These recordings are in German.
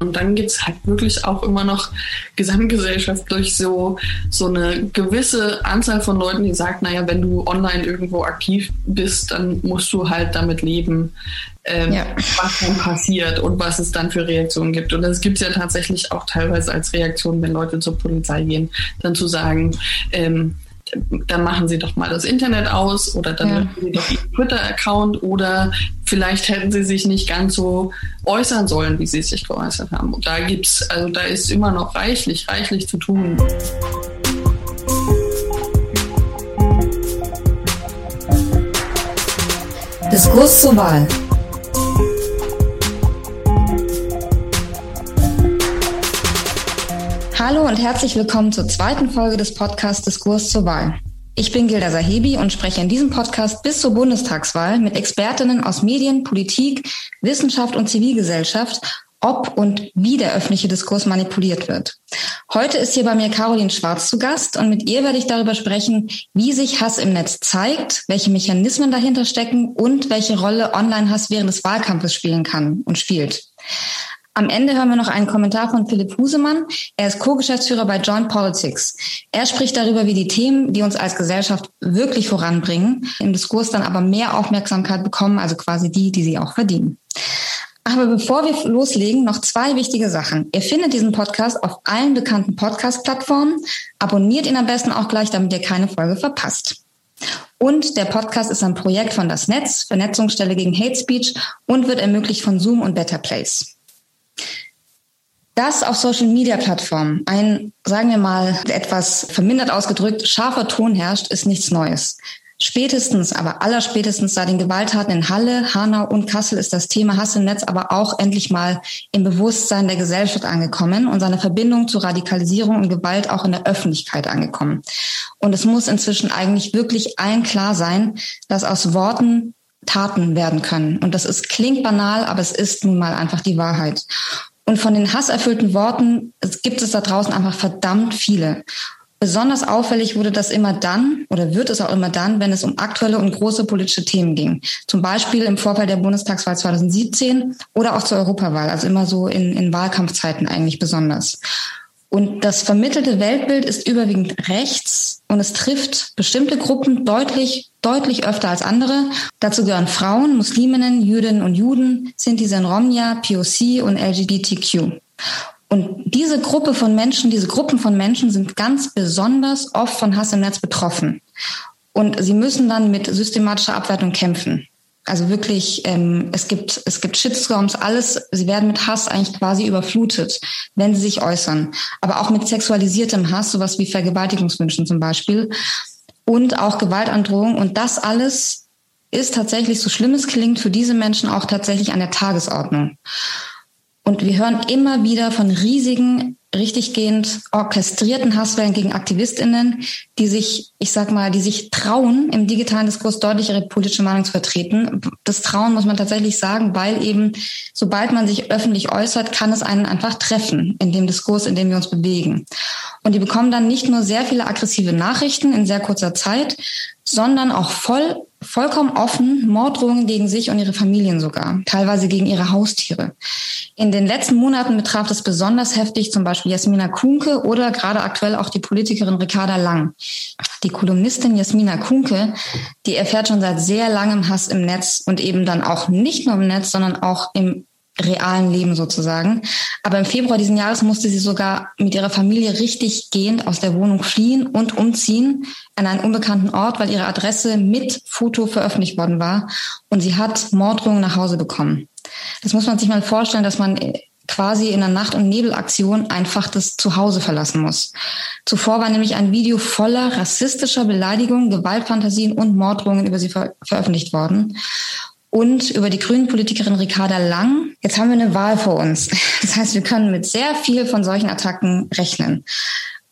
Und dann gibt's halt wirklich auch immer noch Gesamtgesellschaft durch so, so eine gewisse Anzahl von Leuten, die sagt, naja, wenn du online irgendwo aktiv bist, dann musst du halt damit leben, ähm, ja. was dann passiert und was es dann für Reaktionen gibt. Und das gibt's ja tatsächlich auch teilweise als Reaktion, wenn Leute zur Polizei gehen, dann zu sagen, ähm, dann machen Sie doch mal das Internet aus oder dann ja. Sie doch Ihren Twitter-Account oder vielleicht hätten Sie sich nicht ganz so äußern sollen, wie Sie sich geäußert haben. Und da gibt's, also da ist immer noch reichlich, reichlich zu tun. Diskurs zur Wahl. Hallo und herzlich willkommen zur zweiten Folge des Podcasts Diskurs zur Wahl. Ich bin Gilda Sahebi und spreche in diesem Podcast bis zur Bundestagswahl mit Expertinnen aus Medien, Politik, Wissenschaft und Zivilgesellschaft, ob und wie der öffentliche Diskurs manipuliert wird. Heute ist hier bei mir Caroline Schwarz zu Gast und mit ihr werde ich darüber sprechen, wie sich Hass im Netz zeigt, welche Mechanismen dahinter stecken und welche Rolle Online-Hass während des Wahlkampfes spielen kann und spielt. Am Ende hören wir noch einen Kommentar von Philipp Husemann. Er ist Co-Geschäftsführer bei Joint Politics. Er spricht darüber, wie die Themen, die uns als Gesellschaft wirklich voranbringen, im Diskurs dann aber mehr Aufmerksamkeit bekommen, also quasi die, die sie auch verdienen. Aber bevor wir loslegen, noch zwei wichtige Sachen. Ihr findet diesen Podcast auf allen bekannten Podcast-Plattformen. Abonniert ihn am besten auch gleich, damit ihr keine Folge verpasst. Und der Podcast ist ein Projekt von das Netz, Vernetzungsstelle gegen Hate Speech und wird ermöglicht von Zoom und Better Place. Dass auf Social Media Plattformen ein, sagen wir mal, etwas vermindert ausgedrückt, scharfer Ton herrscht, ist nichts Neues. Spätestens, aber allerspätestens seit den Gewalttaten in Halle, Hanau und Kassel ist das Thema Hass im Netz aber auch endlich mal im Bewusstsein der Gesellschaft angekommen und seine Verbindung zu Radikalisierung und Gewalt auch in der Öffentlichkeit angekommen. Und es muss inzwischen eigentlich wirklich allen klar sein, dass aus Worten Taten werden können. Und das ist, klingt banal, aber es ist nun mal einfach die Wahrheit. Und von den hasserfüllten Worten gibt es da draußen einfach verdammt viele. Besonders auffällig wurde das immer dann oder wird es auch immer dann, wenn es um aktuelle und große politische Themen ging. Zum Beispiel im Vorfeld der Bundestagswahl 2017 oder auch zur Europawahl, also immer so in, in Wahlkampfzeiten eigentlich besonders. Und das vermittelte Weltbild ist überwiegend rechts und es trifft bestimmte Gruppen deutlich, deutlich öfter als andere. Dazu gehören Frauen, Musliminnen, Jüdinnen und Juden, Sinti, Romja, POC und LGBTQ. Und diese Gruppe von Menschen, diese Gruppen von Menschen sind ganz besonders oft von Hass im Netz betroffen. Und sie müssen dann mit systematischer Abwertung kämpfen. Also wirklich, ähm, es gibt es gibt Shitstorms, alles. Sie werden mit Hass eigentlich quasi überflutet, wenn sie sich äußern. Aber auch mit sexualisiertem Hass, sowas wie Vergewaltigungswünschen zum Beispiel und auch Gewaltandrohung. Und das alles ist tatsächlich, so schlimm es klingt, für diese Menschen auch tatsächlich an der Tagesordnung. Und wir hören immer wieder von riesigen richtiggehend orchestrierten Hasswellen gegen AktivistInnen, die sich, ich sag mal, die sich trauen, im digitalen Diskurs deutlich ihre politische Meinung zu vertreten. Das Trauen muss man tatsächlich sagen, weil eben, sobald man sich öffentlich äußert, kann es einen einfach treffen in dem Diskurs, in dem wir uns bewegen. Und die bekommen dann nicht nur sehr viele aggressive Nachrichten in sehr kurzer Zeit, sondern auch voll vollkommen offen Morddrohungen gegen sich und ihre Familien sogar, teilweise gegen ihre Haustiere. In den letzten Monaten betraf das besonders heftig zum Beispiel Jasmina Kunke oder gerade aktuell auch die Politikerin Ricarda Lang. Die Kolumnistin Jasmina Kunke, die erfährt schon seit sehr langem Hass im Netz und eben dann auch nicht nur im Netz, sondern auch im realen Leben sozusagen. Aber im Februar diesen Jahres musste sie sogar mit ihrer Familie richtig gehend aus der Wohnung fliehen und umziehen an einen unbekannten Ort, weil ihre Adresse mit Foto veröffentlicht worden war und sie hat Morddrohungen nach Hause bekommen. Das muss man sich mal vorstellen, dass man quasi in einer Nacht- und Nebelaktion einfach das Zuhause verlassen muss. Zuvor war nämlich ein Video voller rassistischer Beleidigungen, Gewaltfantasien und Morddrohungen über sie ver veröffentlicht worden und über die Grünen-Politikerin Ricarda Lang. Jetzt haben wir eine Wahl vor uns. Das heißt, wir können mit sehr viel von solchen Attacken rechnen.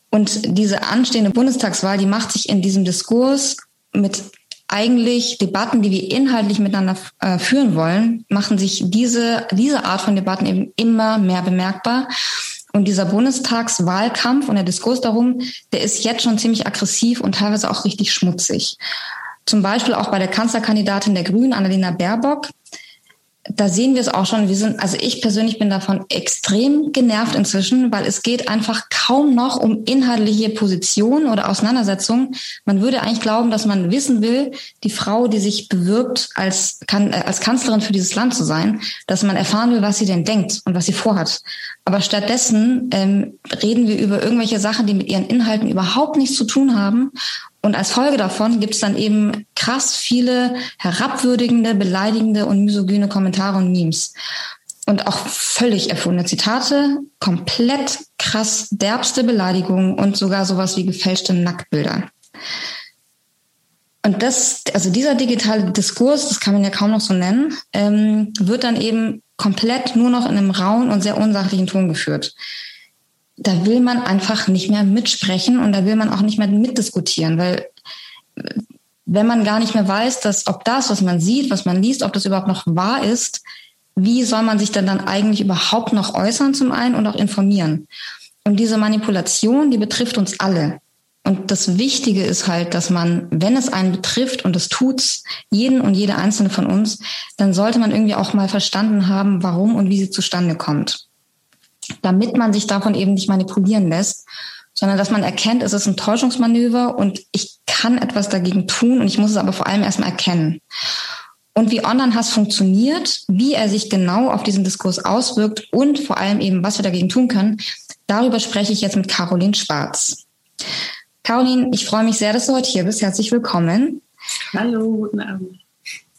Und diese anstehende Bundestagswahl, die macht sich in diesem Diskurs mit eigentlich Debatten, die wir inhaltlich miteinander äh, führen wollen, machen sich diese, diese Art von Debatten eben immer mehr bemerkbar. Und dieser Bundestagswahlkampf und der Diskurs darum, der ist jetzt schon ziemlich aggressiv und teilweise auch richtig schmutzig. Zum Beispiel auch bei der Kanzlerkandidatin der Grünen, Annalena Baerbock. da sehen wir es auch schon. Wir sind, also ich persönlich bin davon extrem genervt inzwischen, weil es geht einfach kaum noch um inhaltliche Positionen oder Auseinandersetzungen. Man würde eigentlich glauben, dass man wissen will, die Frau, die sich bewirbt, als, kann, äh, als Kanzlerin für dieses Land zu sein, dass man erfahren will, was sie denn denkt und was sie vorhat. Aber stattdessen ähm, reden wir über irgendwelche Sachen, die mit ihren Inhalten überhaupt nichts zu tun haben und als Folge davon gibt es dann eben krass viele herabwürdigende, beleidigende und misogyne Kommentare und Memes. Und auch völlig erfundene Zitate, komplett krass derbste Beleidigungen und sogar sowas wie gefälschte Nacktbilder. Und das, also dieser digitale Diskurs, das kann man ja kaum noch so nennen, ähm, wird dann eben komplett nur noch in einem rauen und sehr unsachlichen Ton geführt da will man einfach nicht mehr mitsprechen und da will man auch nicht mehr mitdiskutieren, weil wenn man gar nicht mehr weiß, dass ob das, was man sieht, was man liest, ob das überhaupt noch wahr ist, wie soll man sich denn dann eigentlich überhaupt noch äußern zum einen und auch informieren? Und diese Manipulation, die betrifft uns alle. Und das Wichtige ist halt, dass man, wenn es einen betrifft und es tut's, jeden und jede einzelne von uns, dann sollte man irgendwie auch mal verstanden haben, warum und wie sie zustande kommt damit man sich davon eben nicht manipulieren lässt, sondern dass man erkennt, es ist ein Täuschungsmanöver und ich kann etwas dagegen tun und ich muss es aber vor allem erstmal erkennen. Und wie Online-Hass funktioniert, wie er sich genau auf diesen Diskurs auswirkt und vor allem eben, was wir dagegen tun können, darüber spreche ich jetzt mit Caroline Schwarz. Caroline, ich freue mich sehr, dass du heute hier bist. Herzlich willkommen. Hallo, guten Abend.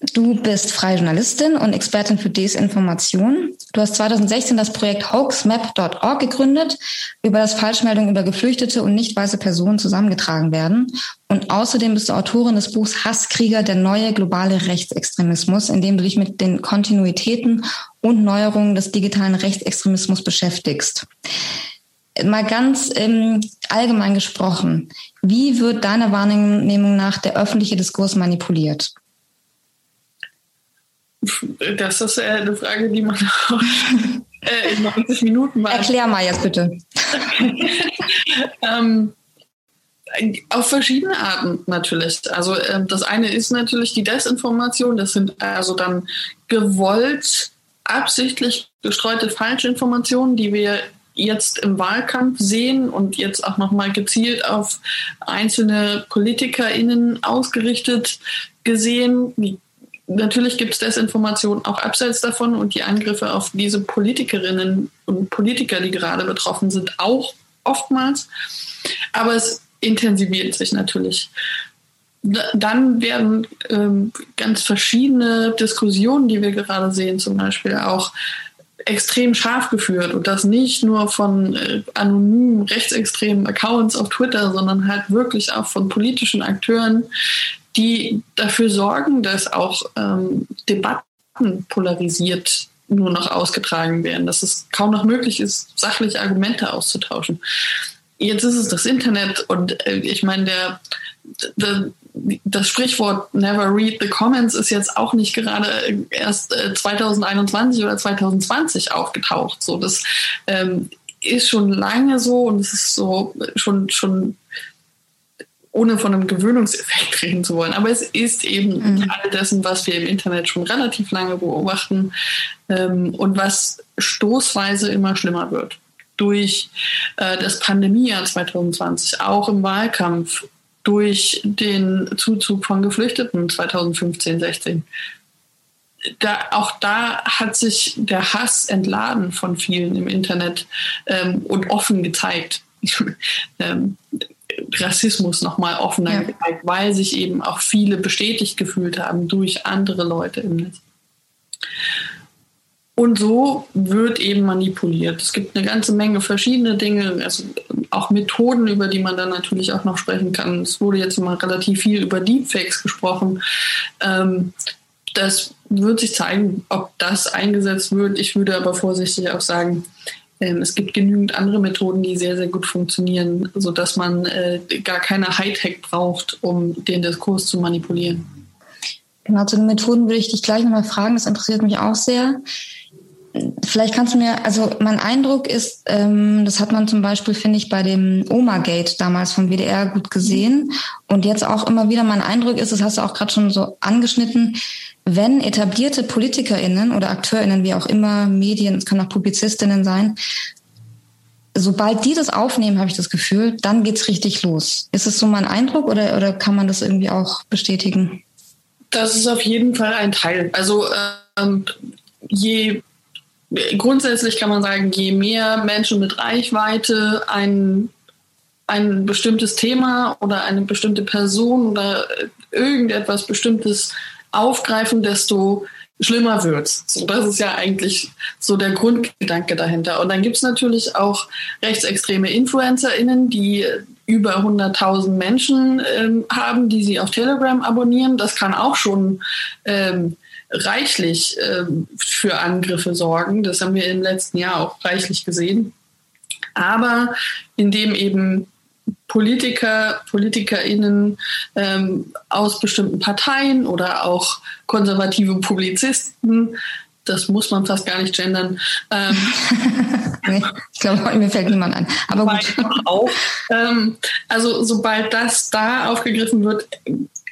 Du bist freie Journalistin und Expertin für Desinformation. Du hast 2016 das Projekt hoaxmap.org gegründet, über das Falschmeldungen über geflüchtete und nicht weiße Personen zusammengetragen werden. Und außerdem bist du Autorin des Buchs Hasskrieger, der neue globale Rechtsextremismus, in dem du dich mit den Kontinuitäten und Neuerungen des digitalen Rechtsextremismus beschäftigst. Mal ganz ähm, allgemein gesprochen, wie wird deiner Wahrnehmung nach der öffentliche Diskurs manipuliert? Das ist äh, eine Frage, die man auch äh, in 90 Minuten beantwortet. Erklär mal jetzt bitte. ähm, auf verschiedene Arten natürlich. Also äh, das eine ist natürlich die Desinformation. Das sind also dann gewollt, absichtlich gestreute Falschinformationen, die wir jetzt im Wahlkampf sehen und jetzt auch nochmal gezielt auf einzelne PolitikerInnen ausgerichtet gesehen. Die Natürlich gibt es Desinformation auch abseits davon und die Angriffe auf diese Politikerinnen und Politiker, die gerade betroffen sind, auch oftmals. Aber es intensiviert sich natürlich. Dann werden ähm, ganz verschiedene Diskussionen, die wir gerade sehen, zum Beispiel auch extrem scharf geführt und das nicht nur von äh, anonymen rechtsextremen Accounts auf Twitter, sondern halt wirklich auch von politischen Akteuren, die dafür sorgen, dass auch ähm, Debatten polarisiert nur noch ausgetragen werden, dass es kaum noch möglich ist, sachliche Argumente auszutauschen. Jetzt ist es das Internet und äh, ich meine, der, der, das Sprichwort Never Read the Comments ist jetzt auch nicht gerade erst äh, 2021 oder 2020 aufgetaucht. So, das ähm, ist schon lange so und es ist so schon schon ohne von einem Gewöhnungseffekt reden zu wollen. Aber es ist eben mhm. all dessen, was wir im Internet schon relativ lange beobachten ähm, und was stoßweise immer schlimmer wird. Durch äh, das Pandemiejahr 2020, auch im Wahlkampf, durch den Zuzug von Geflüchteten 2015, 16. Da, auch da hat sich der Hass entladen von vielen im Internet ähm, und offen gezeigt. ähm, Rassismus nochmal offener ja. gezeigt, weil sich eben auch viele bestätigt gefühlt haben durch andere Leute im Netz. Und so wird eben manipuliert. Es gibt eine ganze Menge verschiedene Dinge, also auch Methoden, über die man dann natürlich auch noch sprechen kann. Es wurde jetzt mal relativ viel über Deepfakes gesprochen. Ähm, das wird sich zeigen, ob das eingesetzt wird. Ich würde aber vorsichtig auch sagen, es gibt genügend andere Methoden, die sehr, sehr gut funktionieren, sodass man äh, gar keine Hightech braucht, um den Diskurs zu manipulieren. Genau, zu den Methoden würde ich dich gleich nochmal fragen. Das interessiert mich auch sehr. Vielleicht kannst du mir, also mein Eindruck ist, ähm, das hat man zum Beispiel, finde ich, bei dem Oma-Gate damals vom WDR gut gesehen. Und jetzt auch immer wieder mein Eindruck ist, das hast du auch gerade schon so angeschnitten, wenn etablierte PolitikerInnen oder AkteurInnen, wie auch immer, Medien, es können auch PublizistInnen sein, sobald die das aufnehmen, habe ich das Gefühl, dann geht's richtig los. Ist es so mein Eindruck oder, oder kann man das irgendwie auch bestätigen? Das ist auf jeden Fall ein Teil. Also ähm, je grundsätzlich kann man sagen, je mehr Menschen mit Reichweite ein, ein bestimmtes Thema oder eine bestimmte Person oder irgendetwas Bestimmtes aufgreifen, desto schlimmer wird. So, das ist ja eigentlich so der Grundgedanke dahinter. Und dann gibt es natürlich auch rechtsextreme InfluencerInnen, die über 100.000 Menschen ähm, haben, die sie auf Telegram abonnieren. Das kann auch schon ähm, reichlich ähm, für Angriffe sorgen. Das haben wir im letzten Jahr auch reichlich gesehen. Aber indem eben Politiker, PolitikerInnen ähm, aus bestimmten Parteien oder auch konservative Publizisten, das muss man fast gar nicht gendern. Ähm, ich glaube, mir fällt niemand ein. Aber gut. Auch, ähm, also sobald das da aufgegriffen wird,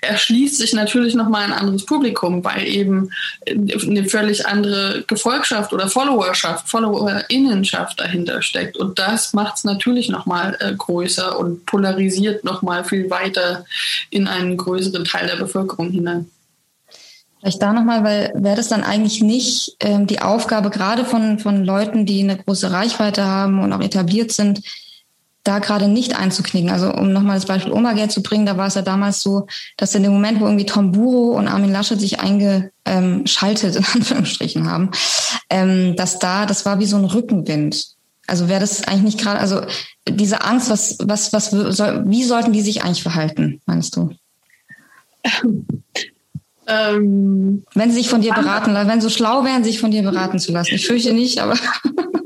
erschließt sich natürlich nochmal ein anderes Publikum, weil eben eine völlig andere Gefolgschaft oder Followerschaft, Followerinnenschaft dahinter steckt. Und das macht es natürlich nochmal äh, größer und polarisiert nochmal viel weiter in einen größeren Teil der Bevölkerung hinein. Vielleicht da nochmal, weil wäre das dann eigentlich nicht ähm, die Aufgabe gerade von, von Leuten, die eine große Reichweite haben und auch etabliert sind, da gerade nicht einzuknicken. Also um nochmal das Beispiel Omagate zu bringen, da war es ja damals so, dass in dem Moment, wo irgendwie Tom Buro und Armin Laschet sich eingeschaltet, in Anführungsstrichen haben, ähm, dass da, das war wie so ein Rückenwind. Also wäre das eigentlich nicht gerade, also diese Angst, was, was, was wie sollten die sich eigentlich verhalten, meinst du? Ähm, wenn sie sich von dir beraten lassen, wenn sie so schlau wären, sich von dir beraten zu lassen. Ich fürchte nicht, aber.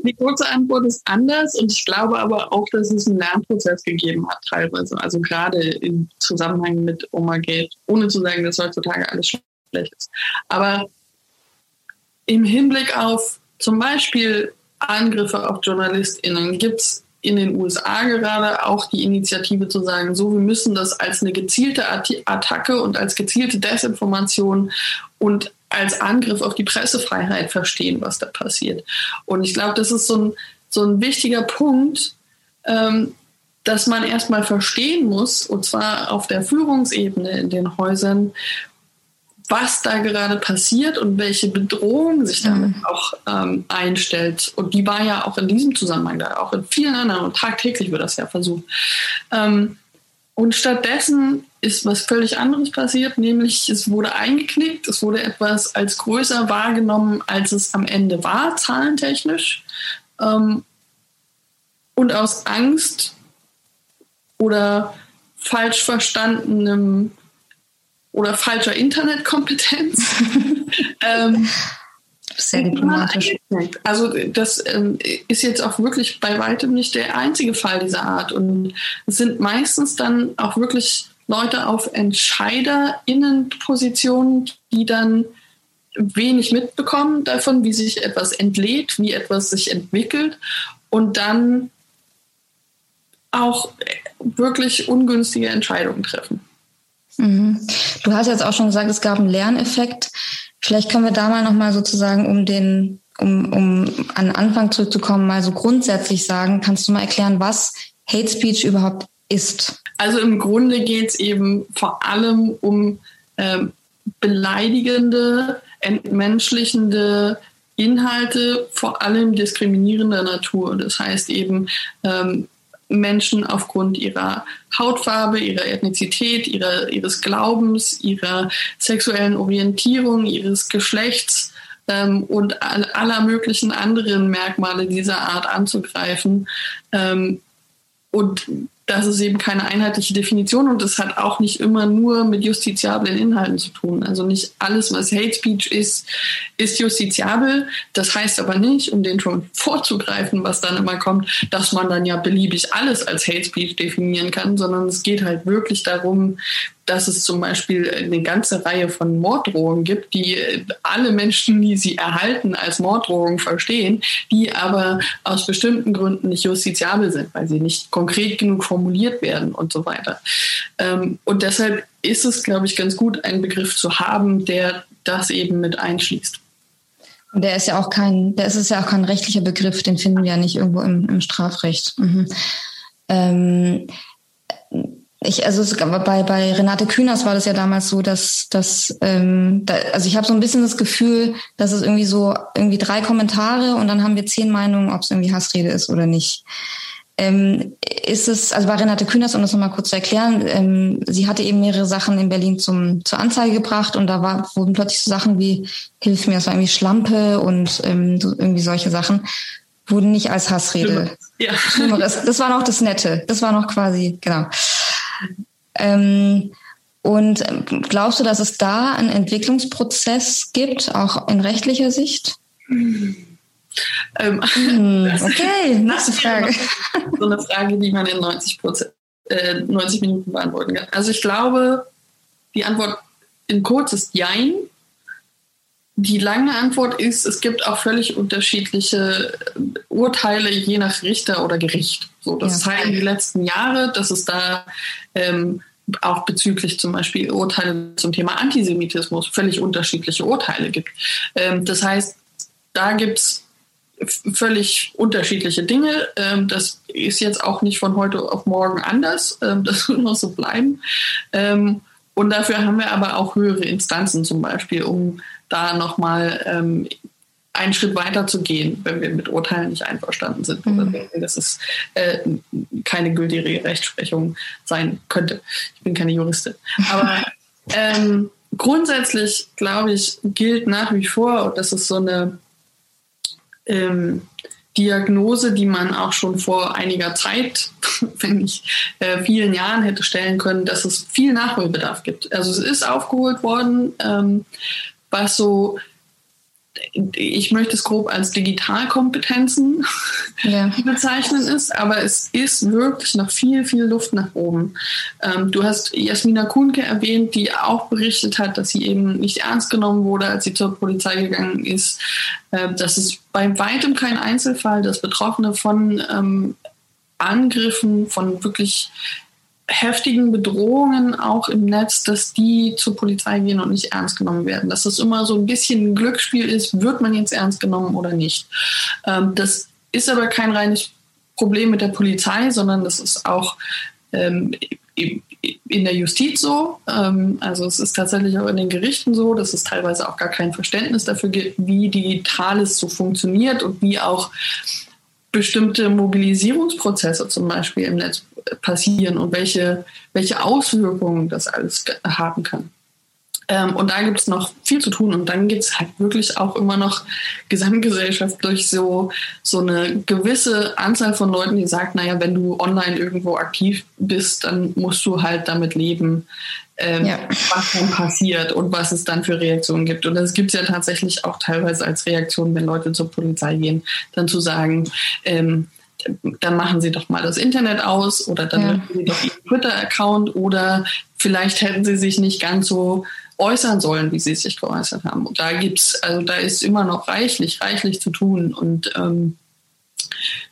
Die kurze Antwort ist anders und ich glaube aber auch, dass es einen Lernprozess gegeben hat teilweise. Also gerade im Zusammenhang mit Oma Gate, ohne zu sagen, dass heutzutage alles schlecht ist. Aber im Hinblick auf zum Beispiel Angriffe auf JournalistInnen gibt es in den USA gerade auch die Initiative zu sagen, so, wir müssen das als eine gezielte Attacke und als gezielte Desinformation und als Angriff auf die Pressefreiheit verstehen, was da passiert. Und ich glaube, das ist so ein, so ein wichtiger Punkt, ähm, dass man erstmal verstehen muss, und zwar auf der Führungsebene in den Häusern, was da gerade passiert und welche Bedrohung sich damit mhm. auch ähm, einstellt. Und die war ja auch in diesem Zusammenhang da, auch in vielen anderen und tagtäglich wird das ja versucht. Ähm, und stattdessen ist was völlig anderes passiert, nämlich es wurde eingeknickt, es wurde etwas als größer wahrgenommen, als es am Ende war, zahlentechnisch. Ähm, und aus Angst oder falsch verstandenem oder falscher Internetkompetenz. ähm, sehr diplomatisch. Also das ähm, ist jetzt auch wirklich bei weitem nicht der einzige Fall dieser Art. Und es sind meistens dann auch wirklich Leute auf EntscheiderInnenpositionen, die dann wenig mitbekommen davon, wie sich etwas entlädt, wie etwas sich entwickelt und dann auch wirklich ungünstige Entscheidungen treffen. Mhm. Du hast jetzt auch schon gesagt, es gab einen Lerneffekt. Vielleicht können wir da mal nochmal sozusagen um den, um, um an den Anfang zurückzukommen, mal so grundsätzlich sagen, kannst du mal erklären, was Hate Speech überhaupt ist? Also im Grunde geht es eben vor allem um ähm, beleidigende, entmenschlichende Inhalte, vor allem diskriminierender Natur. Das heißt eben ähm, Menschen aufgrund ihrer Hautfarbe, ihrer Ethnizität, ihrer, ihres Glaubens, ihrer sexuellen Orientierung, ihres Geschlechts ähm, und aller möglichen anderen Merkmale dieser Art anzugreifen. Ähm, und das ist eben keine einheitliche Definition und das hat auch nicht immer nur mit justiziablen Inhalten zu tun. Also nicht alles, was Hate Speech ist, ist justiziabel. Das heißt aber nicht, um den schon vorzugreifen, was dann immer kommt, dass man dann ja beliebig alles als Hate Speech definieren kann, sondern es geht halt wirklich darum, dass es zum Beispiel eine ganze Reihe von Morddrohungen gibt, die alle Menschen, die sie erhalten, als Morddrohungen verstehen, die aber aus bestimmten Gründen nicht justiziabel sind, weil sie nicht konkret genug formuliert werden und so weiter. Ähm, und deshalb ist es, glaube ich, ganz gut, einen Begriff zu haben, der das eben mit einschließt. Und der ist ja auch kein, der ist ja auch kein rechtlicher Begriff, den finden wir ja nicht irgendwo im, im Strafrecht. Mhm. Ähm, ich, also es, bei, bei Renate Künast war das ja damals so, dass, dass ähm, da, also ich habe so ein bisschen das Gefühl, dass es irgendwie so irgendwie drei Kommentare und dann haben wir zehn Meinungen, ob es irgendwie Hassrede ist oder nicht. Ähm, ist es, also bei Renate Künast, um das nochmal kurz zu erklären, ähm, sie hatte eben mehrere Sachen in Berlin zum, zur Anzeige gebracht und da war, wurden plötzlich so Sachen wie, hilf mir, das war irgendwie Schlampe und ähm, irgendwie solche Sachen, wurden nicht als Hassrede. Ja. Das, das war noch das Nette. Das war noch quasi, genau. Ähm, und glaubst du, dass es da einen Entwicklungsprozess gibt, auch in rechtlicher Sicht? Ähm, hm, okay, nächste Frage. So eine Frage, die man in 90, Prozent, äh, 90 Minuten beantworten kann. Also ich glaube, die Antwort in kurz ist Jein. Die lange Antwort ist, es gibt auch völlig unterschiedliche Urteile je nach Richter oder Gericht. So, das ja. zeigen die letzten Jahre, dass es da ähm, auch bezüglich zum Beispiel Urteile zum Thema Antisemitismus völlig unterschiedliche Urteile gibt. Ähm, das heißt, da gibt es völlig unterschiedliche Dinge. Ähm, das ist jetzt auch nicht von heute auf morgen anders. Ähm, das wird noch so bleiben. Ähm, und dafür haben wir aber auch höhere Instanzen zum Beispiel, um da nochmal ähm, einen Schritt weiter zu gehen, wenn wir mit Urteilen nicht einverstanden sind mhm. oder denken, dass es äh, keine gültige Rechtsprechung sein könnte. Ich bin keine Juristin. Aber ähm, grundsätzlich, glaube ich, gilt nach wie vor, und das ist so eine ähm, Diagnose, die man auch schon vor einiger Zeit, wenn nicht äh, vielen Jahren hätte stellen können, dass es viel Nachholbedarf gibt. Also es ist aufgeholt worden, ähm, was so ich möchte es grob als Digitalkompetenzen ja. bezeichnen ist, aber es ist wirklich noch viel, viel Luft nach oben. Ähm, du hast Jasmina Kuhnke erwähnt, die auch berichtet hat, dass sie eben nicht ernst genommen wurde, als sie zur Polizei gegangen ist. Äh, das ist bei weitem kein Einzelfall, dass Betroffene von ähm, Angriffen, von wirklich heftigen Bedrohungen auch im Netz, dass die zur Polizei gehen und nicht ernst genommen werden. Dass das immer so ein bisschen ein Glücksspiel ist, wird man jetzt ernst genommen oder nicht. Ähm, das ist aber kein reines Problem mit der Polizei, sondern das ist auch ähm, in der Justiz so. Ähm, also es ist tatsächlich auch in den Gerichten so, dass es teilweise auch gar kein Verständnis dafür gibt, wie Digitales so funktioniert und wie auch bestimmte Mobilisierungsprozesse zum Beispiel im Netz passieren und welche, welche Auswirkungen das alles haben kann. Ähm, und da gibt es noch viel zu tun. Und dann gibt es halt wirklich auch immer noch gesamtgesellschaftlich so, so eine gewisse Anzahl von Leuten, die sagt, naja, wenn du online irgendwo aktiv bist, dann musst du halt damit leben, ähm, ja. was dann passiert und was es dann für Reaktionen gibt. Und das gibt es ja tatsächlich auch teilweise als Reaktion, wenn Leute zur Polizei gehen, dann zu sagen, ähm, dann machen Sie doch mal das Internet aus oder dann ja. Sie doch Ihren Twitter-Account oder vielleicht hätten Sie sich nicht ganz so äußern sollen, wie Sie sich geäußert haben. Und da gibt's, also da ist immer noch reichlich, reichlich zu tun und ähm,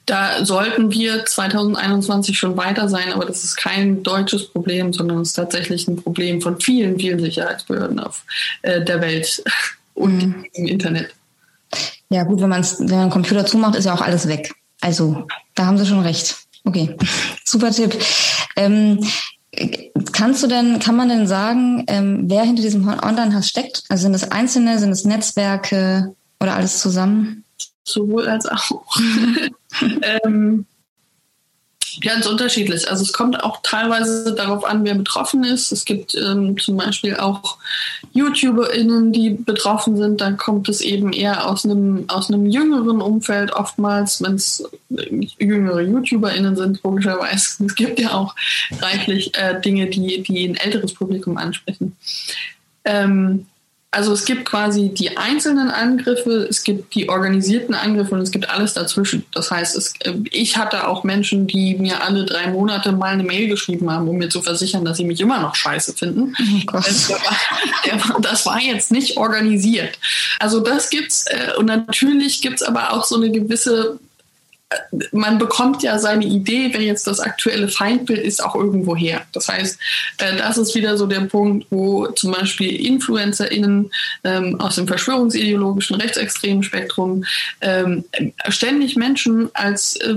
da sollten wir 2021 schon weiter sein, aber das ist kein deutsches Problem, sondern es ist tatsächlich ein Problem von vielen, vielen Sicherheitsbehörden auf äh, der Welt und mhm. im Internet. Ja, gut, wenn, man's, wenn man einen Computer zumacht, ist ja auch alles weg. Also, da haben Sie schon recht. Okay, super Tipp. Ähm, kannst du denn, kann man denn sagen, ähm, wer hinter diesem Online-Hass steckt? Also sind es Einzelne, sind es Netzwerke oder alles zusammen? Sowohl als auch. ähm, Ganz unterschiedlich. Also es kommt auch teilweise darauf an, wer betroffen ist. Es gibt ähm, zum Beispiel auch YouTuberInnen, die betroffen sind. Dann kommt es eben eher aus einem, aus einem jüngeren Umfeld oftmals, wenn es jüngere YouTuberInnen sind, logischerweise. Es gibt ja auch reichlich äh, Dinge, die, die ein älteres Publikum ansprechen. Ähm, also es gibt quasi die einzelnen Angriffe, es gibt die organisierten Angriffe und es gibt alles dazwischen. Das heißt, es, äh, ich hatte auch Menschen, die mir alle drei Monate mal eine Mail geschrieben haben, um mir zu versichern, dass sie mich immer noch scheiße finden. Oh das, war, das war jetzt nicht organisiert. Also das gibt's äh, und natürlich gibt's aber auch so eine gewisse man bekommt ja seine Idee, wer jetzt das aktuelle Feindbild ist, auch irgendwo her. Das heißt, äh, das ist wieder so der Punkt, wo zum Beispiel InfluencerInnen ähm, aus dem verschwörungsideologischen rechtsextremen Spektrum ähm, ständig Menschen als, äh,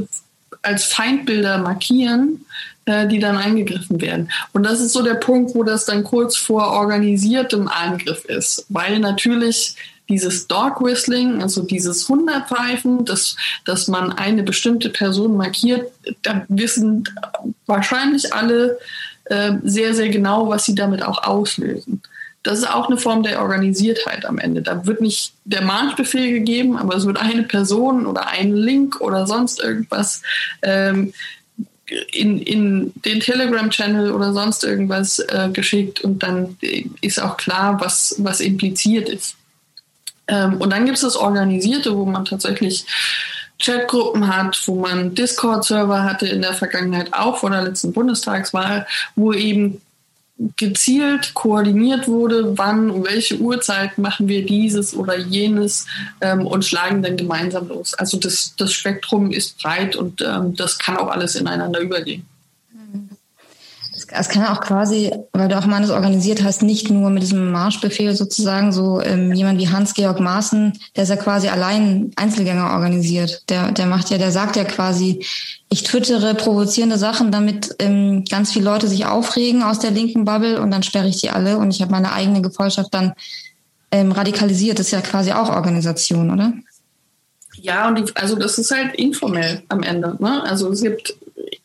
als Feindbilder markieren, äh, die dann eingegriffen werden. Und das ist so der Punkt, wo das dann kurz vor organisiertem Angriff ist, weil natürlich dieses Dog Whistling, also dieses Hundertpfeifen, dass, dass man eine bestimmte Person markiert, da wissen wahrscheinlich alle äh, sehr, sehr genau, was sie damit auch auslösen. Das ist auch eine Form der Organisiertheit am Ende. Da wird nicht der Marschbefehl gegeben, aber es wird eine Person oder ein Link oder sonst irgendwas ähm, in, in den Telegram-Channel oder sonst irgendwas äh, geschickt und dann ist auch klar, was, was impliziert ist. Ähm, und dann gibt es das Organisierte, wo man tatsächlich Chatgruppen hat, wo man Discord-Server hatte in der Vergangenheit, auch vor der letzten Bundestagswahl, wo eben gezielt koordiniert wurde, wann, um welche Uhrzeit machen wir dieses oder jenes ähm, und schlagen dann gemeinsam los. Also das, das Spektrum ist breit und ähm, das kann auch alles ineinander übergehen. Es kann auch quasi, weil du auch mal das organisiert hast, nicht nur mit diesem Marschbefehl sozusagen, so ähm, jemand wie Hans-Georg Maaßen, der ist ja quasi allein Einzelgänger organisiert. Der, der macht ja, der sagt ja quasi, ich twittere provozierende Sachen, damit ähm, ganz viele Leute sich aufregen aus der linken Bubble und dann sperre ich die alle und ich habe meine eigene Gefolgschaft dann ähm, radikalisiert. Das ist ja quasi auch Organisation, oder? Ja, und die, also das ist halt informell am Ende. Ne? Also es gibt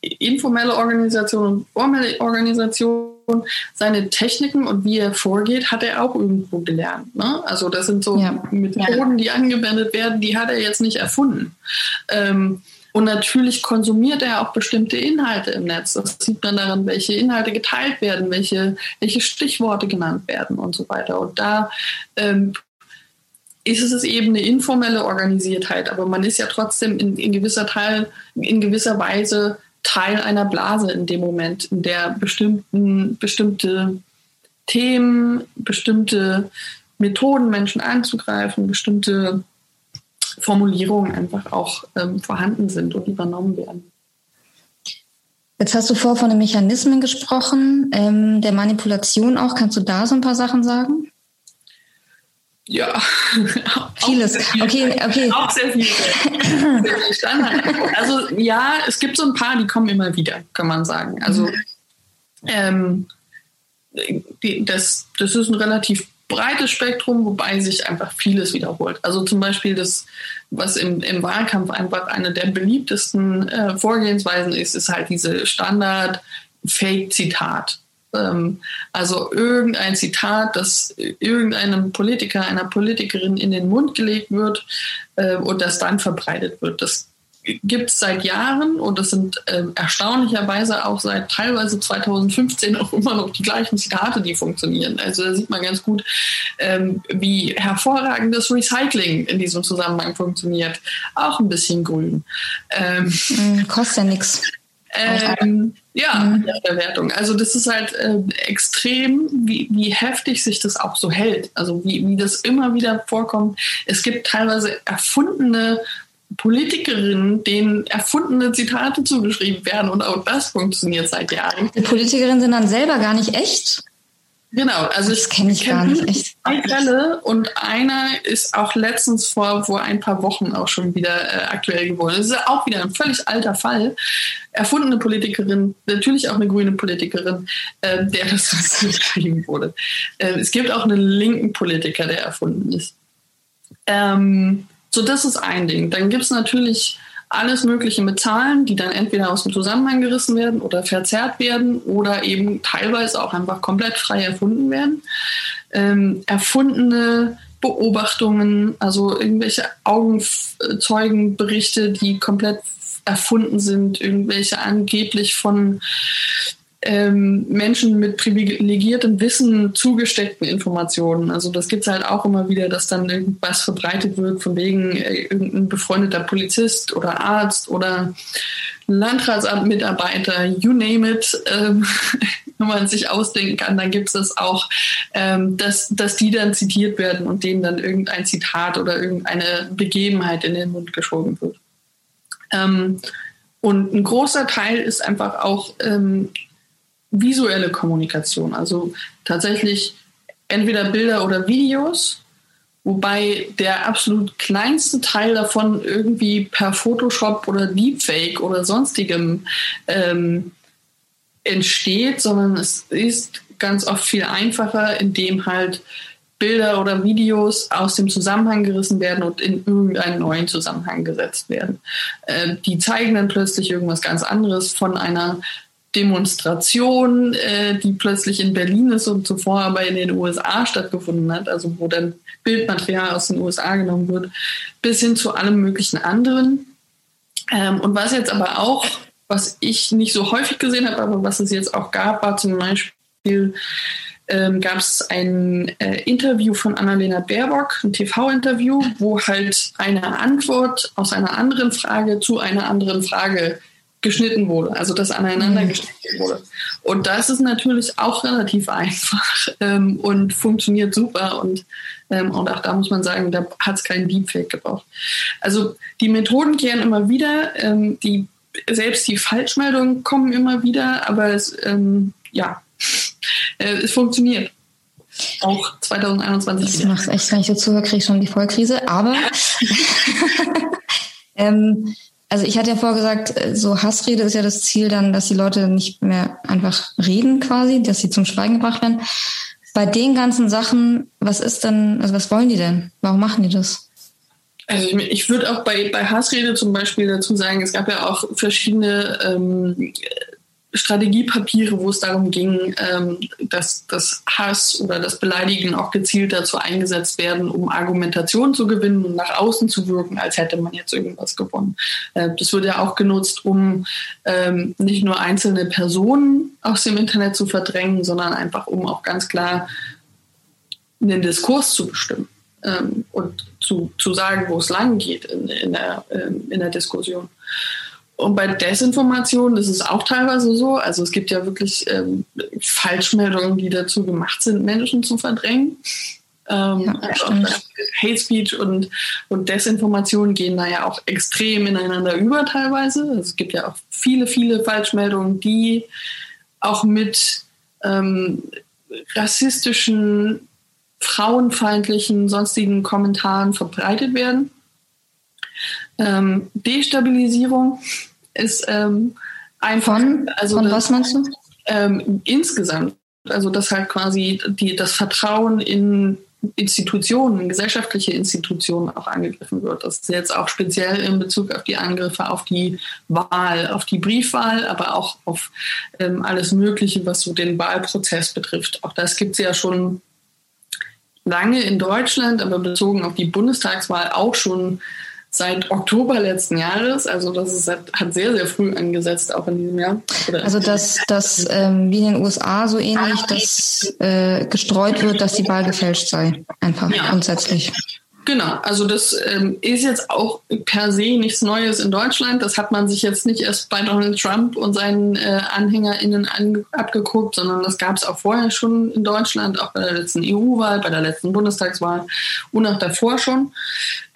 informelle Organisation und formelle Organisation, seine Techniken und wie er vorgeht, hat er auch irgendwo gelernt. Ne? Also das sind so ja. Methoden, die angewendet werden, die hat er jetzt nicht erfunden. Ähm, und natürlich konsumiert er auch bestimmte Inhalte im Netz. Das sieht man daran, welche Inhalte geteilt werden, welche, welche Stichworte genannt werden und so weiter. Und da ähm, ist es eben eine informelle Organisiertheit, aber man ist ja trotzdem in, in gewisser Teil, in gewisser Weise Teil einer Blase in dem Moment, in der bestimmten, bestimmte Themen, bestimmte Methoden, Menschen anzugreifen, bestimmte Formulierungen einfach auch ähm, vorhanden sind und übernommen werden. Jetzt hast du vor von den Mechanismen gesprochen, ähm, der Manipulation auch. Kannst du da so ein paar Sachen sagen? Ja. Vieles. Okay, okay. Auch sehr viel. Standard. Also ja, es gibt so ein paar, die kommen immer wieder, kann man sagen. Also mhm. ähm, die, das, das ist ein relativ breites Spektrum, wobei sich einfach vieles wiederholt. Also zum Beispiel das, was im, im Wahlkampf einfach eine der beliebtesten äh, Vorgehensweisen ist, ist halt diese Standard-Fake-Zitat. Ähm, also irgendein Zitat, das irgendeinem Politiker, einer Politikerin in den Mund gelegt wird äh, und das dann verbreitet wird. Das gibt es seit Jahren und das sind äh, erstaunlicherweise auch seit teilweise 2015 auch immer noch die gleichen Zitate, die funktionieren. Also da sieht man ganz gut, ähm, wie hervorragend das Recycling in diesem Zusammenhang funktioniert. Auch ein bisschen grün. Ähm, hm, kostet ja nichts. Ähm, ja, mhm. Verwertung. Also das ist halt äh, extrem, wie, wie heftig sich das auch so hält. Also wie, wie das immer wieder vorkommt. Es gibt teilweise erfundene Politikerinnen, denen erfundene Zitate zugeschrieben werden und auch das funktioniert seit Jahren. Die Politikerinnen sind dann selber gar nicht echt? Genau, also das kenne ich gar nicht. Zwei Fälle und einer ist auch letztens vor, vor ein paar Wochen auch schon wieder äh, aktuell geworden. Das ist auch wieder ein völlig alter Fall. Erfundene Politikerin, natürlich auch eine grüne Politikerin, äh, der das geschrieben wurde. Äh, es gibt auch einen linken Politiker, der erfunden ist. Ähm, so, das ist ein Ding. Dann gibt es natürlich alles Mögliche mit Zahlen, die dann entweder aus dem Zusammenhang gerissen werden oder verzerrt werden oder eben teilweise auch einfach komplett frei erfunden werden. Ähm, erfundene Beobachtungen, also irgendwelche Augenzeugenberichte, die komplett erfunden sind, irgendwelche angeblich von ähm, Menschen mit privilegiertem Wissen zugesteckten Informationen. Also das gibt es halt auch immer wieder, dass dann irgendwas verbreitet wird, von wegen äh, irgendein befreundeter Polizist oder Arzt oder Landratsamtmitarbeiter, you name it, ähm, wenn man sich ausdenken kann, dann gibt es das auch, ähm, dass, dass die dann zitiert werden und denen dann irgendein Zitat oder irgendeine Begebenheit in den Mund geschoben wird. Ähm, und ein großer Teil ist einfach auch ähm, visuelle Kommunikation, also tatsächlich entweder Bilder oder Videos, wobei der absolut kleinste Teil davon irgendwie per Photoshop oder Deepfake oder sonstigem ähm, entsteht, sondern es ist ganz oft viel einfacher, indem halt Bilder oder Videos aus dem Zusammenhang gerissen werden und in irgendeinen neuen Zusammenhang gesetzt werden. Äh, die zeigen dann plötzlich irgendwas ganz anderes von einer Demonstration, äh, die plötzlich in Berlin ist und zuvor aber in den USA stattgefunden hat, also wo dann Bildmaterial aus den USA genommen wird, bis hin zu allem möglichen anderen. Ähm, und was jetzt aber auch, was ich nicht so häufig gesehen habe, aber was es jetzt auch gab, war zum Beispiel ähm, gab es ein äh, Interview von Annalena Baerbock, ein TV-Interview, wo halt eine Antwort aus einer anderen Frage zu einer anderen Frage geschnitten wurde, also das aneinander mhm. geschnitten wurde. Und das ist natürlich auch relativ einfach ähm, und funktioniert super und, ähm, und auch da muss man sagen, da hat es keinen Deepfake gebraucht. Also die Methoden kehren immer wieder, ähm, die, selbst die Falschmeldungen kommen immer wieder, aber es, ähm, ja, äh, es funktioniert. Auch 2021. Das macht echt, wenn ich so zuhöre, kriege ich schon die Vollkrise. Aber ähm, also ich hatte ja vorgesagt, äh, so Hassrede ist ja das Ziel dann, dass die Leute nicht mehr einfach reden quasi, dass sie zum Schweigen gebracht werden. Bei den ganzen Sachen, was ist denn, also was wollen die denn? Warum machen die das? Also ich, ich würde auch bei, bei Hassrede zum Beispiel dazu sagen, es gab ja auch verschiedene ähm, Strategiepapiere, wo es darum ging, ähm, dass das Hass oder das Beleidigen auch gezielt dazu eingesetzt werden, um Argumentation zu gewinnen und nach außen zu wirken, als hätte man jetzt irgendwas gewonnen. Äh, das wird ja auch genutzt, um ähm, nicht nur einzelne Personen aus dem Internet zu verdrängen, sondern einfach um auch ganz klar einen Diskurs zu bestimmen ähm, und zu, zu sagen, wo es lang geht in, in, der, in der Diskussion. Und bei Desinformation ist es auch teilweise so. Also es gibt ja wirklich ähm, Falschmeldungen, die dazu gemacht sind, Menschen zu verdrängen. Ähm, ja, also Hate Speech und, und Desinformation gehen da ja auch extrem ineinander über teilweise. Also es gibt ja auch viele, viele Falschmeldungen, die auch mit ähm, rassistischen, frauenfeindlichen, sonstigen Kommentaren verbreitet werden. Ähm, Destabilisierung ist ähm, einfach. Von, also von das, was meinst du? Ähm, insgesamt. Also dass halt quasi die, das Vertrauen in Institutionen, gesellschaftliche Institutionen auch angegriffen wird. Das ist jetzt auch speziell in Bezug auf die Angriffe auf die Wahl, auf die Briefwahl, aber auch auf ähm, alles Mögliche, was so den Wahlprozess betrifft. Auch das gibt es ja schon lange in Deutschland, aber bezogen auf die Bundestagswahl auch schon seit Oktober letzten Jahres. Also das ist, hat sehr, sehr früh angesetzt, auch in diesem Jahr. Oder also dass das ähm, wie in den USA so ähnlich, dass äh, gestreut wird, dass die Wahl gefälscht sei. Einfach ja. grundsätzlich. Genau, also das ähm, ist jetzt auch per se nichts Neues in Deutschland. Das hat man sich jetzt nicht erst bei Donald Trump und seinen äh, AnhängerInnen an, abgeguckt, sondern das gab es auch vorher schon in Deutschland, auch bei der letzten EU-Wahl, bei der letzten Bundestagswahl und auch davor schon.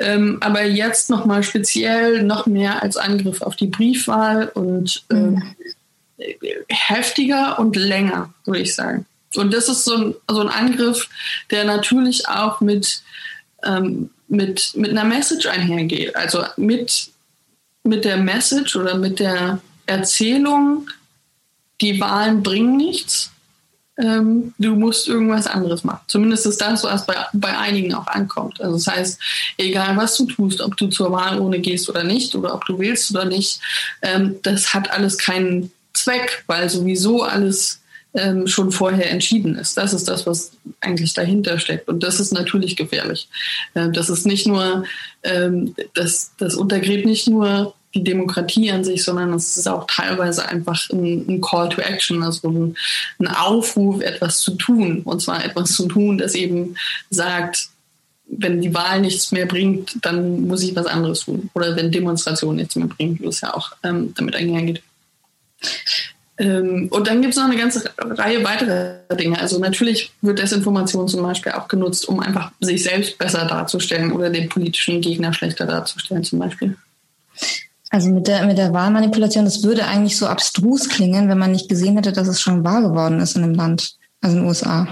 Ähm, aber jetzt nochmal speziell noch mehr als Angriff auf die Briefwahl und äh, mhm. heftiger und länger, würde ich sagen. Und das ist so ein, so ein Angriff, der natürlich auch mit ähm, mit, mit einer Message einhergeht. Also mit, mit der Message oder mit der Erzählung, die Wahlen bringen nichts. Ähm, du musst irgendwas anderes machen. Zumindest ist das, was bei, bei einigen auch ankommt. Also das heißt, egal was du tust, ob du zur Wahlurne gehst oder nicht, oder ob du wählst oder nicht, ähm, das hat alles keinen Zweck, weil sowieso alles ähm, schon vorher entschieden ist. Das ist das, was eigentlich dahinter steckt. Und das ist natürlich gefährlich. Äh, das ist nicht nur, ähm, das, das untergräbt nicht nur die Demokratie an sich, sondern es ist auch teilweise einfach ein, ein Call to Action, also ein, ein, Aufruf, etwas zu tun. Und zwar etwas zu tun, das eben sagt, wenn die Wahl nichts mehr bringt, dann muss ich was anderes tun. Oder wenn Demonstration nichts mehr bringt, wie es ja auch ähm, damit einhergeht. Ähm, und dann gibt es noch eine ganze Reihe weiterer Dinge. Also natürlich wird Desinformation zum Beispiel auch genutzt, um einfach sich selbst besser darzustellen oder den politischen Gegner schlechter darzustellen zum Beispiel. Also mit der, mit der Wahlmanipulation, das würde eigentlich so abstrus klingen, wenn man nicht gesehen hätte, dass es schon wahr geworden ist in dem Land, also in den USA.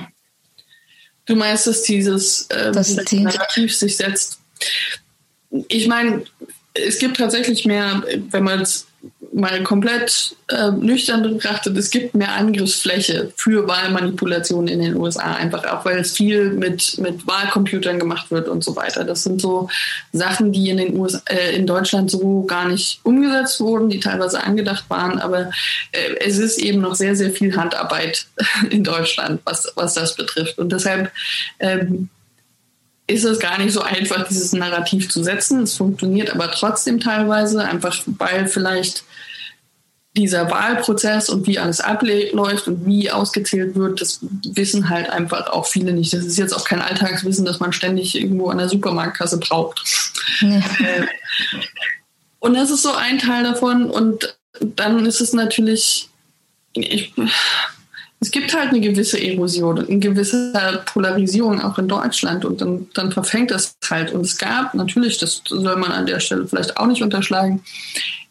Du meinst, dass dieses, äh, das Narrativ sich setzt? Ich meine, es gibt tatsächlich mehr, wenn man es mal komplett äh, nüchtern betrachtet, es gibt mehr Angriffsfläche für Wahlmanipulation in den USA, einfach auch weil es viel mit, mit Wahlcomputern gemacht wird und so weiter. Das sind so Sachen, die in den USA, äh, in Deutschland so gar nicht umgesetzt wurden, die teilweise angedacht waren, aber äh, es ist eben noch sehr, sehr viel Handarbeit in Deutschland, was, was das betrifft. Und deshalb ähm, ist es gar nicht so einfach, dieses Narrativ zu setzen. Es funktioniert aber trotzdem teilweise, einfach weil vielleicht dieser Wahlprozess und wie alles abläuft und wie ausgezählt wird, das wissen halt einfach auch viele nicht. Das ist jetzt auch kein Alltagswissen, das man ständig irgendwo an der Supermarktkasse braucht. Nee. Und das ist so ein Teil davon. Und dann ist es natürlich, ich, es gibt halt eine gewisse Erosion, eine gewisse Polarisierung auch in Deutschland und dann, dann verfängt das halt. Und es gab natürlich, das soll man an der Stelle vielleicht auch nicht unterschlagen,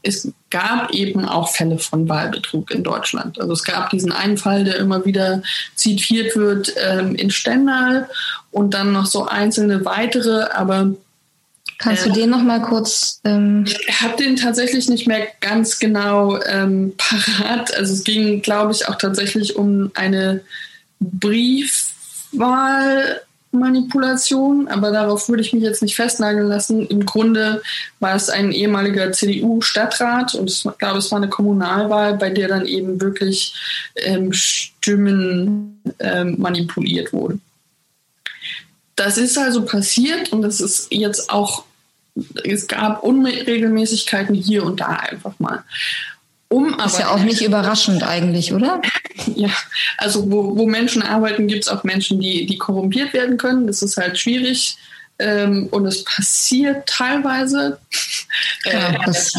es gab eben auch Fälle von Wahlbetrug in Deutschland. Also es gab diesen einen Fall, der immer wieder zitiert wird ähm, in Stendal und dann noch so einzelne weitere, aber Kannst du den noch mal kurz? Ähm ich habe den tatsächlich nicht mehr ganz genau ähm, parat. Also es ging, glaube ich, auch tatsächlich um eine Briefwahlmanipulation, aber darauf würde ich mich jetzt nicht festnageln lassen. Im Grunde war es ein ehemaliger CDU-Stadtrat und ich glaube, es war eine Kommunalwahl, bei der dann eben wirklich ähm, Stimmen ähm, manipuliert wurden das ist also passiert und das ist jetzt auch, es gab Unregelmäßigkeiten hier und da einfach mal. Um ist ja auch nicht überraschend eigentlich, oder? Ja, also wo, wo Menschen arbeiten, gibt es auch Menschen, die, die korrumpiert werden können. Das ist halt schwierig. Ähm, und es passiert teilweise. Ja, äh, das,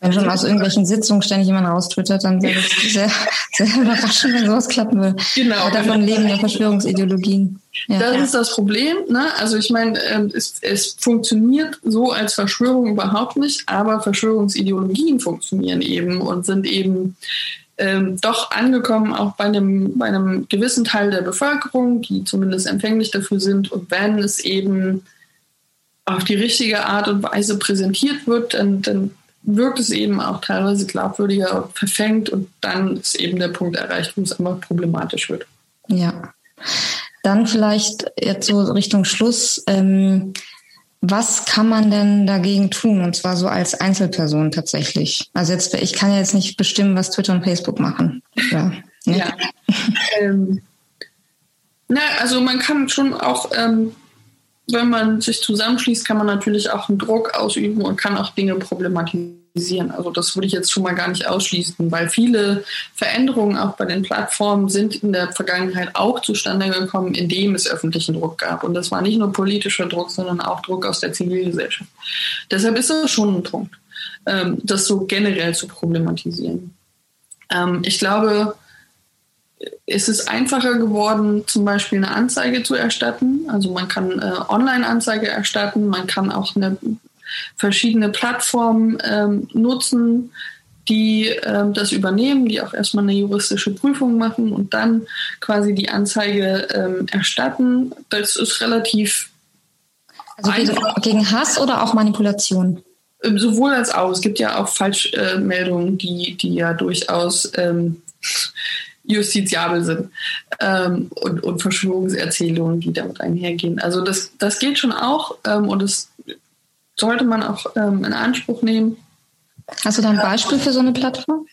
wenn schon aus irgendwelchen Sitzungen ständig jemand raustwittert, dann wäre es sehr, sehr überraschend, wenn sowas klappen würde. Genau. Aber davon leben ja Verschwörungsideologien. Ja. Das ist das Problem. Ne? Also ich meine, ähm, es, es funktioniert so als Verschwörung überhaupt nicht, aber Verschwörungsideologien funktionieren eben und sind eben ähm, doch angekommen, auch bei einem, bei einem gewissen Teil der Bevölkerung, die zumindest empfänglich dafür sind. Und wenn es eben auf die richtige Art und Weise präsentiert wird, dann, dann wirkt es eben auch teilweise glaubwürdiger, verfängt und dann ist eben der Punkt erreicht, wo es einfach problematisch wird. Ja. Dann vielleicht jetzt so Richtung Schluss. Ähm, was kann man denn dagegen tun? Und zwar so als Einzelperson tatsächlich. Also jetzt, ich kann ja jetzt nicht bestimmen, was Twitter und Facebook machen. Ja. Ja. ähm, na, also man kann schon auch, ähm, wenn man sich zusammenschließt, kann man natürlich auch einen Druck ausüben und kann auch Dinge problematisieren also das würde ich jetzt schon mal gar nicht ausschließen, weil viele Veränderungen auch bei den Plattformen sind in der Vergangenheit auch zustande gekommen, indem es öffentlichen Druck gab. Und das war nicht nur politischer Druck, sondern auch Druck aus der Zivilgesellschaft. Deshalb ist das schon ein Punkt, ähm, das so generell zu problematisieren. Ähm, ich glaube, es ist einfacher geworden, zum Beispiel eine Anzeige zu erstatten. Also man kann äh, Online-Anzeige erstatten, man kann auch eine verschiedene Plattformen ähm, nutzen, die ähm, das übernehmen, die auch erstmal eine juristische Prüfung machen und dann quasi die Anzeige ähm, erstatten. Das ist relativ. Also gegen, gegen Hass oder auch Manipulation? Ähm, sowohl als auch. Es gibt ja auch Falschmeldungen, die, die ja durchaus ähm, justiziabel sind ähm, und, und Verschwörungserzählungen, die damit einhergehen. Also das, das geht schon auch ähm, und es sollte man auch ähm, in Anspruch nehmen. Hast du da ein Beispiel für so eine Plattform?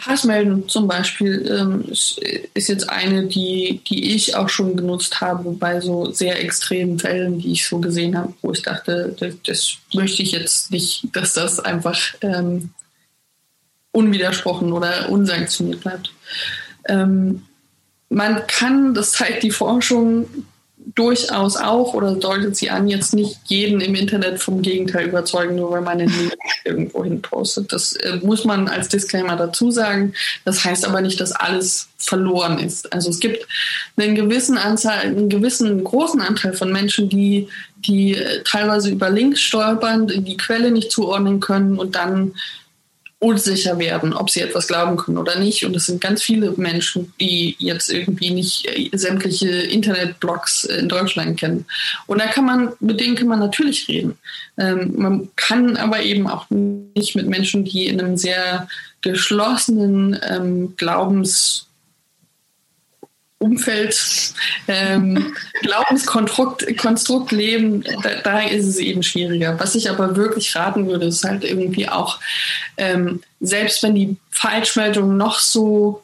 Hassmelden zum Beispiel ähm, ist, jetzt eine, die, die ich auch schon genutzt habe bei so sehr extremen Fällen, die ich so gesehen habe, wo ich dachte, das, das möchte ich jetzt nicht, dass das einfach ähm, unwidersprochen oder unsanktioniert bleibt. Ähm, man kann, das zeigt die Forschung, durchaus auch oder deutet sie an, jetzt nicht jeden im Internet vom Gegenteil überzeugen, nur weil man einen Link irgendwo hin postet. Das äh, muss man als Disclaimer dazu sagen. Das heißt aber nicht, dass alles verloren ist. Also es gibt einen gewissen Anzahl, einen gewissen großen Anteil von Menschen, die, die äh, teilweise über Links stolpern, die Quelle nicht zuordnen können und dann unsicher werden, ob sie etwas glauben können oder nicht. Und es sind ganz viele Menschen, die jetzt irgendwie nicht äh, sämtliche Internetblogs in Deutschland kennen. Und da kann man, mit denen kann man natürlich reden. Ähm, man kann aber eben auch nicht mit Menschen, die in einem sehr geschlossenen ähm, Glaubens Umfeld, ähm, Glaubenskonstrukt Konstrukt leben, da, da, ist es eben schwieriger. Was ich aber wirklich raten würde, ist halt irgendwie auch, ähm, selbst wenn die Falschmeldung noch so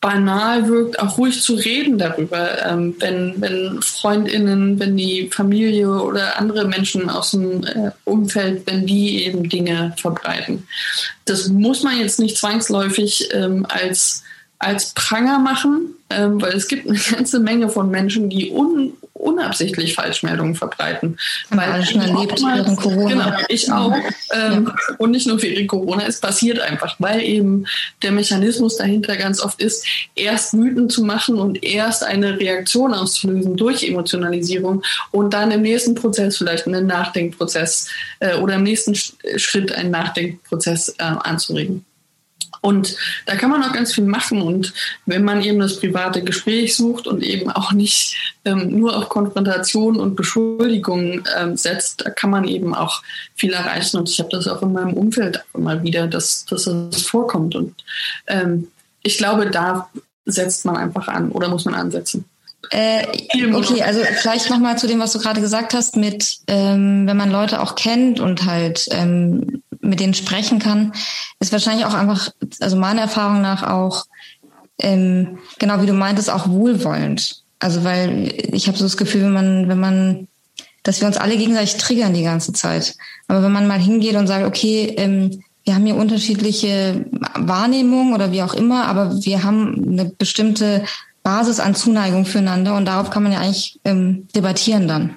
banal wirkt, auch ruhig zu reden darüber, ähm, wenn, wenn Freundinnen, wenn die Familie oder andere Menschen aus dem äh, Umfeld, wenn die eben Dinge verbreiten. Das muss man jetzt nicht zwangsläufig ähm, als als Pranger machen, ähm, weil es gibt eine ganze Menge von Menschen, die un, unabsichtlich Falschmeldungen verbreiten. Haben weil schon erlebt während Corona. Genau, ich auch. Ähm, ja. Und nicht nur während Corona, es passiert einfach, weil eben der Mechanismus dahinter ganz oft ist, erst Mythen zu machen und erst eine Reaktion auszulösen durch Emotionalisierung und dann im nächsten Prozess vielleicht einen Nachdenkprozess äh, oder im nächsten Schritt einen Nachdenkprozess äh, anzuregen. Und da kann man auch ganz viel machen. Und wenn man eben das private Gespräch sucht und eben auch nicht ähm, nur auf Konfrontation und Beschuldigung ähm, setzt, da kann man eben auch viel erreichen. Und ich habe das auch in meinem Umfeld immer wieder, dass, dass das vorkommt. Und ähm, ich glaube, da setzt man einfach an oder muss man ansetzen. Äh, okay, also vielleicht nochmal zu dem, was du gerade gesagt hast, mit ähm, wenn man Leute auch kennt und halt ähm, mit denen sprechen kann, ist wahrscheinlich auch einfach, also meiner Erfahrung nach auch, ähm, genau wie du meintest, auch wohlwollend. Also weil ich habe so das Gefühl, wenn man, wenn man, dass wir uns alle gegenseitig triggern die ganze Zeit. Aber wenn man mal hingeht und sagt, okay, ähm, wir haben hier unterschiedliche Wahrnehmungen oder wie auch immer, aber wir haben eine bestimmte Basis an Zuneigung füreinander und darauf kann man ja eigentlich ähm, debattieren dann.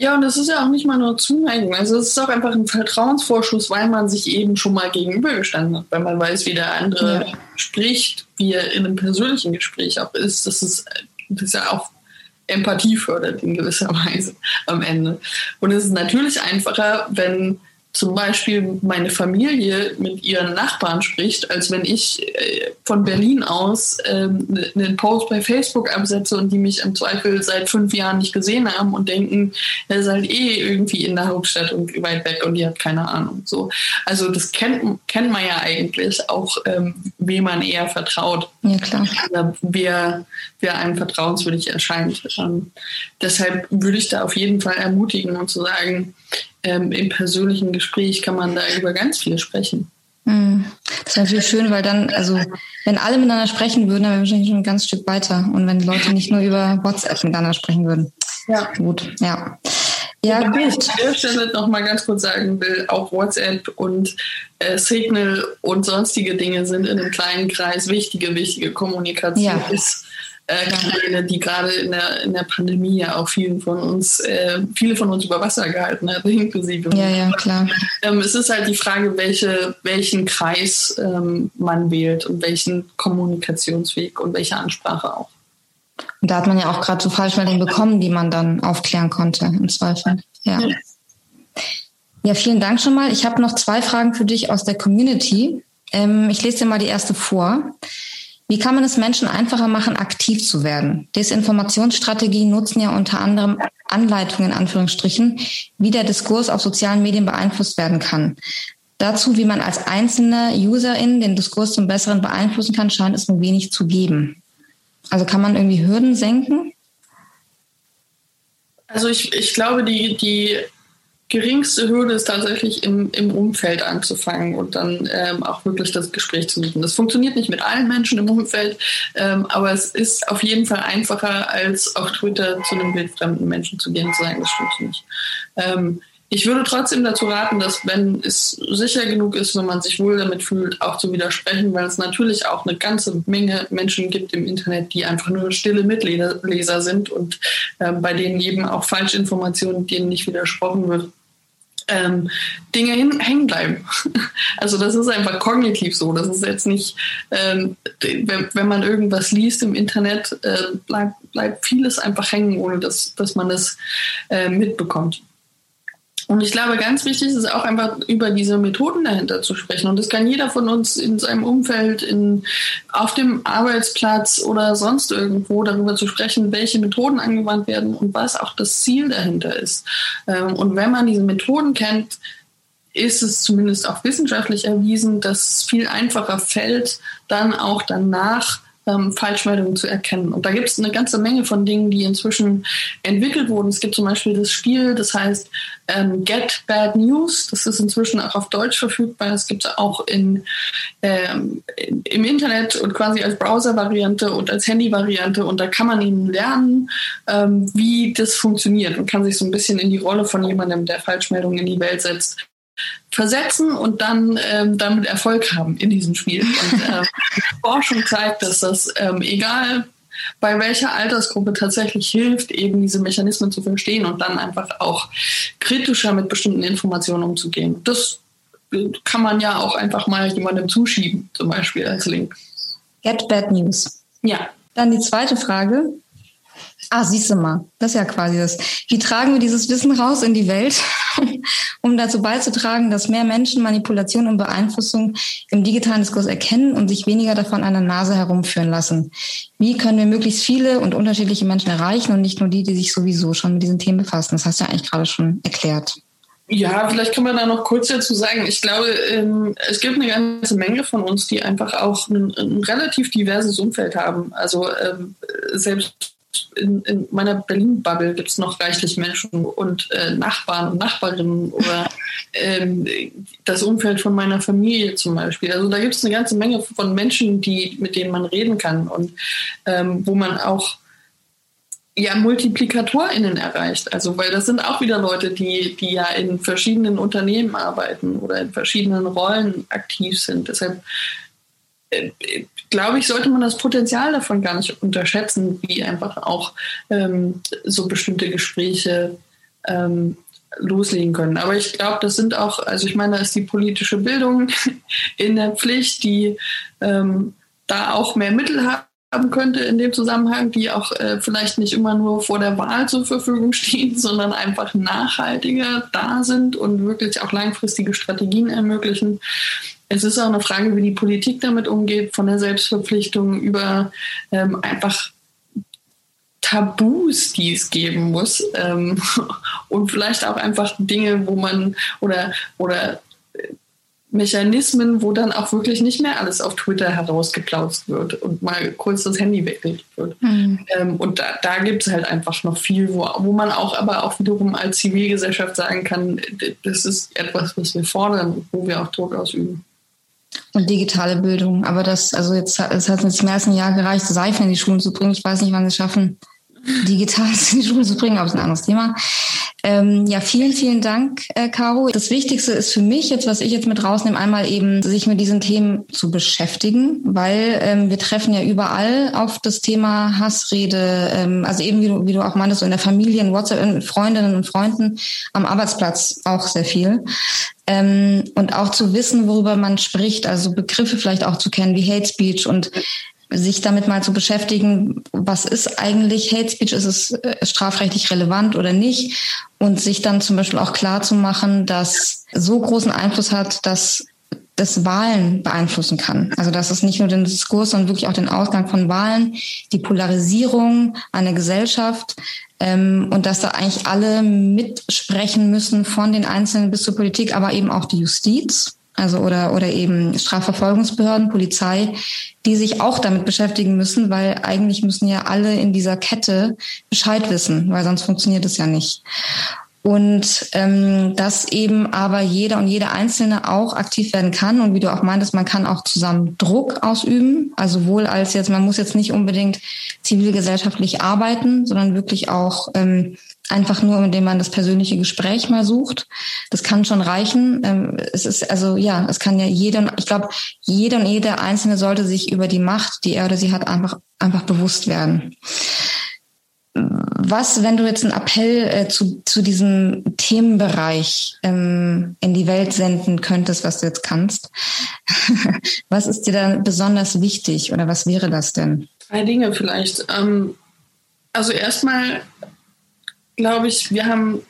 Ja, und es ist ja auch nicht mal nur Zuneigung. Also es ist auch einfach ein Vertrauensvorschuss, weil man sich eben schon mal gegenübergestanden hat, weil man weiß, wie der andere ja. spricht, wie er in einem persönlichen Gespräch auch ist. Das ist, das ist ja auch Empathie fördert in gewisser Weise am Ende. Und es ist natürlich einfacher, wenn zum Beispiel meine Familie mit ihren Nachbarn spricht, als wenn ich äh, von Berlin aus ähm, ne, einen Post bei Facebook absetze und die mich im Zweifel seit fünf Jahren nicht gesehen haben und denken, er ist halt eh irgendwie in der Hauptstadt und weit weg und die hat keine Ahnung. So, also das kennt kennt man ja eigentlich auch, ähm, wem man eher vertraut. Ja klar. Oder wer wer einem vertrauenswürdig erscheint. Ähm, deshalb würde ich da auf jeden Fall ermutigen und zu sagen, ähm, im persönlichen Gespräch kann man da über ganz viel sprechen. Hm. Das wäre natürlich schön, weil dann, also wenn alle miteinander sprechen würden, dann wären wir wahrscheinlich schon ein ganz Stück weiter. Und wenn die Leute nicht nur über WhatsApp miteinander sprechen würden. Ja. Gut, ja. Ja, Wobei gut. Ich an der Stelle noch mal ganz kurz sagen will, auch WhatsApp und äh, Signal und sonstige Dinge sind in einem kleinen Kreis wichtige, wichtige Kommunikation ja. ist äh, Kanäle, die gerade in der, in der Pandemie ja auch vielen von uns, äh, viele von uns über Wasser gehalten hat, inklusive. Ja, ja, klar. Ähm, es ist halt die Frage, welche, welchen Kreis ähm, man wählt und welchen Kommunikationsweg und welche Ansprache auch. Und da hat man ja auch gerade so Falschmeldungen bekommen, die man dann aufklären konnte, im Zweifel. Ja. ja. Ja, vielen Dank schon mal. Ich habe noch zwei Fragen für dich aus der Community. Ähm, ich lese dir mal die erste vor. Wie kann man es Menschen einfacher machen, aktiv zu werden? Desinformationsstrategien nutzen ja unter anderem Anleitungen in Anführungsstrichen, wie der Diskurs auf sozialen Medien beeinflusst werden kann. Dazu, wie man als einzelne Userin den Diskurs zum Besseren beeinflussen kann, scheint es nur wenig zu geben. Also kann man irgendwie Hürden senken? Also ich, ich glaube, die, die geringste Hürde ist tatsächlich im, im Umfeld anzufangen und dann ähm, auch wirklich das Gespräch zu suchen. Das funktioniert nicht mit allen Menschen im Umfeld, ähm, aber es ist auf jeden Fall einfacher, als auf Twitter zu einem wildfremden Menschen zu gehen und zu sagen, das stimmt nicht. Ähm, ich würde trotzdem dazu raten, dass wenn es sicher genug ist, wenn man sich wohl damit fühlt, auch zu widersprechen, weil es natürlich auch eine ganze Menge Menschen gibt im Internet, die einfach nur stille Mitleser sind und äh, bei denen eben auch Falschinformationen, denen nicht widersprochen wird, ähm, Dinge hin, hängen bleiben. Also das ist einfach kognitiv so. Das ist jetzt nicht, ähm, wenn, wenn, man irgendwas liest im Internet, äh, bleibt, bleibt vieles einfach hängen, ohne dass, dass man es äh, mitbekommt. Und ich glaube, ganz wichtig ist auch einfach über diese Methoden dahinter zu sprechen. Und das kann jeder von uns in seinem Umfeld, in, auf dem Arbeitsplatz oder sonst irgendwo darüber zu sprechen, welche Methoden angewandt werden und was auch das Ziel dahinter ist. Ähm, und wenn man diese Methoden kennt, ist es zumindest auch wissenschaftlich erwiesen, dass es viel einfacher fällt, dann auch danach ähm, Falschmeldungen zu erkennen. Und da gibt es eine ganze Menge von Dingen, die inzwischen entwickelt wurden. Es gibt zum Beispiel das Spiel, das heißt ähm, Get Bad News. Das ist inzwischen auch auf Deutsch verfügbar. Das gibt es auch in, ähm, im Internet und quasi als Browser-Variante und als Handy-Variante. Und da kann man eben lernen, ähm, wie das funktioniert und kann sich so ein bisschen in die Rolle von jemandem, der Falschmeldungen in die Welt setzt, versetzen und dann ähm, damit Erfolg haben in diesem Spiel. Und äh, Forschung zeigt, dass das ähm, egal bei welcher Altersgruppe tatsächlich hilft, eben diese Mechanismen zu verstehen und dann einfach auch kritischer mit bestimmten Informationen umzugehen. Das kann man ja auch einfach mal jemandem zuschieben, zum Beispiel als Link. Get Bad News. Ja. Dann die zweite Frage. Ah, siehst du mal, das ist ja quasi das. Wie tragen wir dieses Wissen raus in die Welt, um dazu beizutragen, dass mehr Menschen Manipulation und Beeinflussung im digitalen Diskurs erkennen und sich weniger davon an der Nase herumführen lassen? Wie können wir möglichst viele und unterschiedliche Menschen erreichen und nicht nur die, die sich sowieso schon mit diesen Themen befassen? Das hast du ja eigentlich gerade schon erklärt. Ja, vielleicht kann man da noch kurz dazu sagen. Ich glaube, ähm, es gibt eine ganze Menge von uns, die einfach auch ein, ein relativ diverses Umfeld haben. Also ähm, in, in meiner Berlin-Bubble gibt es noch reichlich Menschen und äh, Nachbarn und Nachbarinnen oder ähm, das Umfeld von meiner Familie zum Beispiel. Also da gibt es eine ganze Menge von Menschen, die, mit denen man reden kann und ähm, wo man auch ja, MultiplikatorInnen erreicht. Also, weil das sind auch wieder Leute, die, die ja in verschiedenen Unternehmen arbeiten oder in verschiedenen Rollen aktiv sind. Deshalb äh, glaube ich, sollte man das Potenzial davon gar nicht unterschätzen, wie einfach auch ähm, so bestimmte Gespräche ähm, loslegen können. Aber ich glaube, das sind auch, also ich meine, da ist die politische Bildung in der Pflicht, die ähm, da auch mehr Mittel haben könnte in dem Zusammenhang, die auch äh, vielleicht nicht immer nur vor der Wahl zur Verfügung stehen, sondern einfach nachhaltiger da sind und wirklich auch langfristige Strategien ermöglichen. Es ist auch eine Frage, wie die Politik damit umgeht, von der Selbstverpflichtung über ähm, einfach Tabus, die es geben muss ähm, und vielleicht auch einfach Dinge, wo man oder oder Mechanismen, wo dann auch wirklich nicht mehr alles auf Twitter herausgeplautzt wird und mal kurz das Handy weggelegt wird. Mhm. Ähm, und da, da gibt es halt einfach noch viel, wo, wo man auch aber auch wiederum als Zivilgesellschaft sagen kann, das ist etwas, was wir fordern, wo wir auch Druck ausüben. Und digitale Bildung. Aber das, also jetzt, es hat jetzt mehr als ein Jahr gereicht, Seifen in die Schulen zu bringen. Ich weiß nicht, wann sie es schaffen, digital in die Schule zu bringen, aber das ist ein anderes Thema. Ähm, ja, vielen, vielen Dank, äh, Caro. Das Wichtigste ist für mich jetzt, was ich jetzt mit rausnehme, einmal eben sich mit diesen Themen zu beschäftigen, weil ähm, wir treffen ja überall auf das Thema Hassrede, ähm, also eben wie du, wie du auch meintest, so in der Familie, in WhatsApp, in Freundinnen und Freunden, am Arbeitsplatz auch sehr viel. Ähm, und auch zu wissen, worüber man spricht, also Begriffe vielleicht auch zu kennen wie Hate Speech und sich damit mal zu beschäftigen, was ist eigentlich Hate Speech, ist es äh, strafrechtlich relevant oder nicht und sich dann zum Beispiel auch klar zu machen, dass so großen Einfluss hat, dass das Wahlen beeinflussen kann. Also dass es nicht nur den Diskurs, sondern wirklich auch den Ausgang von Wahlen, die Polarisierung einer Gesellschaft ähm, und dass da eigentlich alle mitsprechen müssen von den Einzelnen bis zur Politik, aber eben auch die Justiz also oder, oder eben Strafverfolgungsbehörden, Polizei, die sich auch damit beschäftigen müssen, weil eigentlich müssen ja alle in dieser Kette Bescheid wissen, weil sonst funktioniert es ja nicht. Und ähm, dass eben aber jeder und jede Einzelne auch aktiv werden kann. Und wie du auch meintest, man kann auch zusammen Druck ausüben. Also wohl als jetzt, man muss jetzt nicht unbedingt zivilgesellschaftlich arbeiten, sondern wirklich auch ähm, einfach nur, indem man das persönliche Gespräch mal sucht. Das kann schon reichen. Ähm, es ist also ja, es kann ja jeder, ich glaube, jeder und jede Einzelne sollte sich über die Macht, die er oder sie hat, einfach einfach bewusst werden. Was, wenn du jetzt einen Appell äh, zu, zu diesem Themenbereich ähm, in die Welt senden könntest, was du jetzt kannst, was ist dir da besonders wichtig oder was wäre das denn? Drei Dinge vielleicht. Ähm, also erstmal glaube ich, wir haben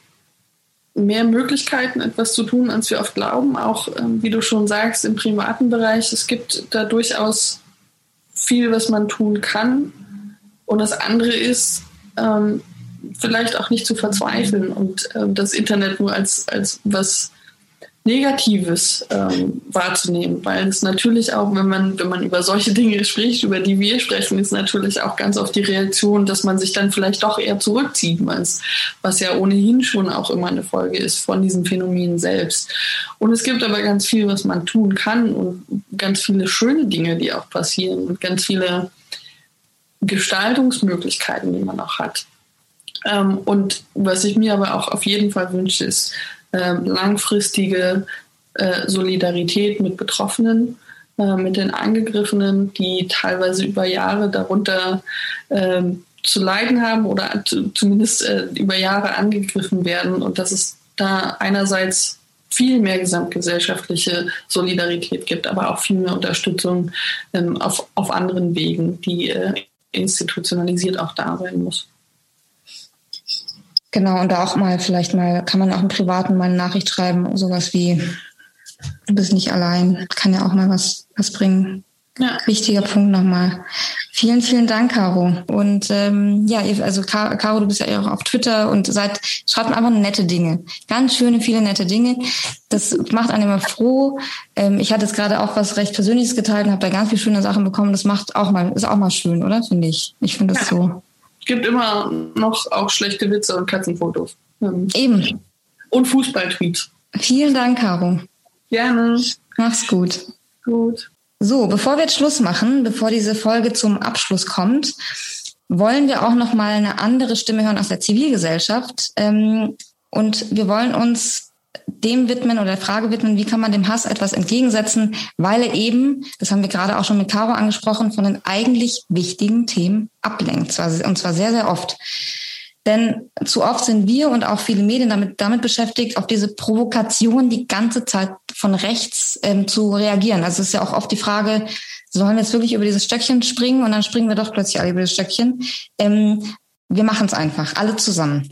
mehr Möglichkeiten, etwas zu tun, als wir oft glauben. Auch, ähm, wie du schon sagst, im privaten Bereich. Es gibt da durchaus viel, was man tun kann. Und das andere ist, ähm, vielleicht auch nicht zu verzweifeln und ähm, das Internet nur als, als was Negatives ähm, wahrzunehmen, weil es natürlich auch, wenn man, wenn man über solche Dinge spricht, über die wir sprechen, ist natürlich auch ganz oft die Reaktion, dass man sich dann vielleicht doch eher zurückzieht, was, was ja ohnehin schon auch immer eine Folge ist von diesem Phänomen selbst. Und es gibt aber ganz viel, was man tun kann und ganz viele schöne Dinge, die auch passieren und ganz viele Gestaltungsmöglichkeiten, die man auch hat. Ähm, und was ich mir aber auch auf jeden Fall wünsche, ist, äh, langfristige äh, Solidarität mit Betroffenen, äh, mit den Angegriffenen, die teilweise über Jahre darunter ähm, zu leiden haben oder zumindest äh, über Jahre angegriffen werden und dass es da einerseits viel mehr gesamtgesellschaftliche Solidarität gibt, aber auch viel mehr Unterstützung ähm, auf, auf anderen Wegen, die äh, institutionalisiert auch da sein muss. Genau, und da auch mal, vielleicht mal, kann man auch im Privaten mal eine Nachricht schreiben, sowas wie, du bist nicht allein, kann ja auch mal was, was bringen. Ja. Wichtiger Punkt nochmal. Vielen, vielen Dank, Caro. Und ähm, ja, also Caro, du bist ja auch auf Twitter und seid, schreibt einfach nette Dinge. Ganz schöne, viele nette Dinge. Das macht einen immer froh. Ähm, ich hatte jetzt gerade auch was recht Persönliches geteilt und habe da ganz viele schöne Sachen bekommen. Das macht auch mal, ist auch mal schön, oder? Finde ich. Ich finde das ja. so gibt immer noch auch schlechte Witze und Katzenfotos. Ähm, Eben. Und Fußballtweets. Vielen Dank, Caro. Gerne. Mach's gut. Gut. So, bevor wir jetzt Schluss machen, bevor diese Folge zum Abschluss kommt, wollen wir auch noch mal eine andere Stimme hören aus der Zivilgesellschaft. Ähm, und wir wollen uns dem widmen oder der Frage widmen, wie kann man dem Hass etwas entgegensetzen, weil er eben, das haben wir gerade auch schon mit Caro angesprochen, von den eigentlich wichtigen Themen ablenkt. Und zwar sehr, sehr oft. Denn zu oft sind wir und auch viele Medien damit, damit beschäftigt, auf diese Provokation die ganze Zeit von rechts ähm, zu reagieren. Also es ist ja auch oft die Frage, sollen wir jetzt wirklich über dieses Stöckchen springen und dann springen wir doch plötzlich alle über das Stöckchen. Ähm, wir machen es einfach, alle zusammen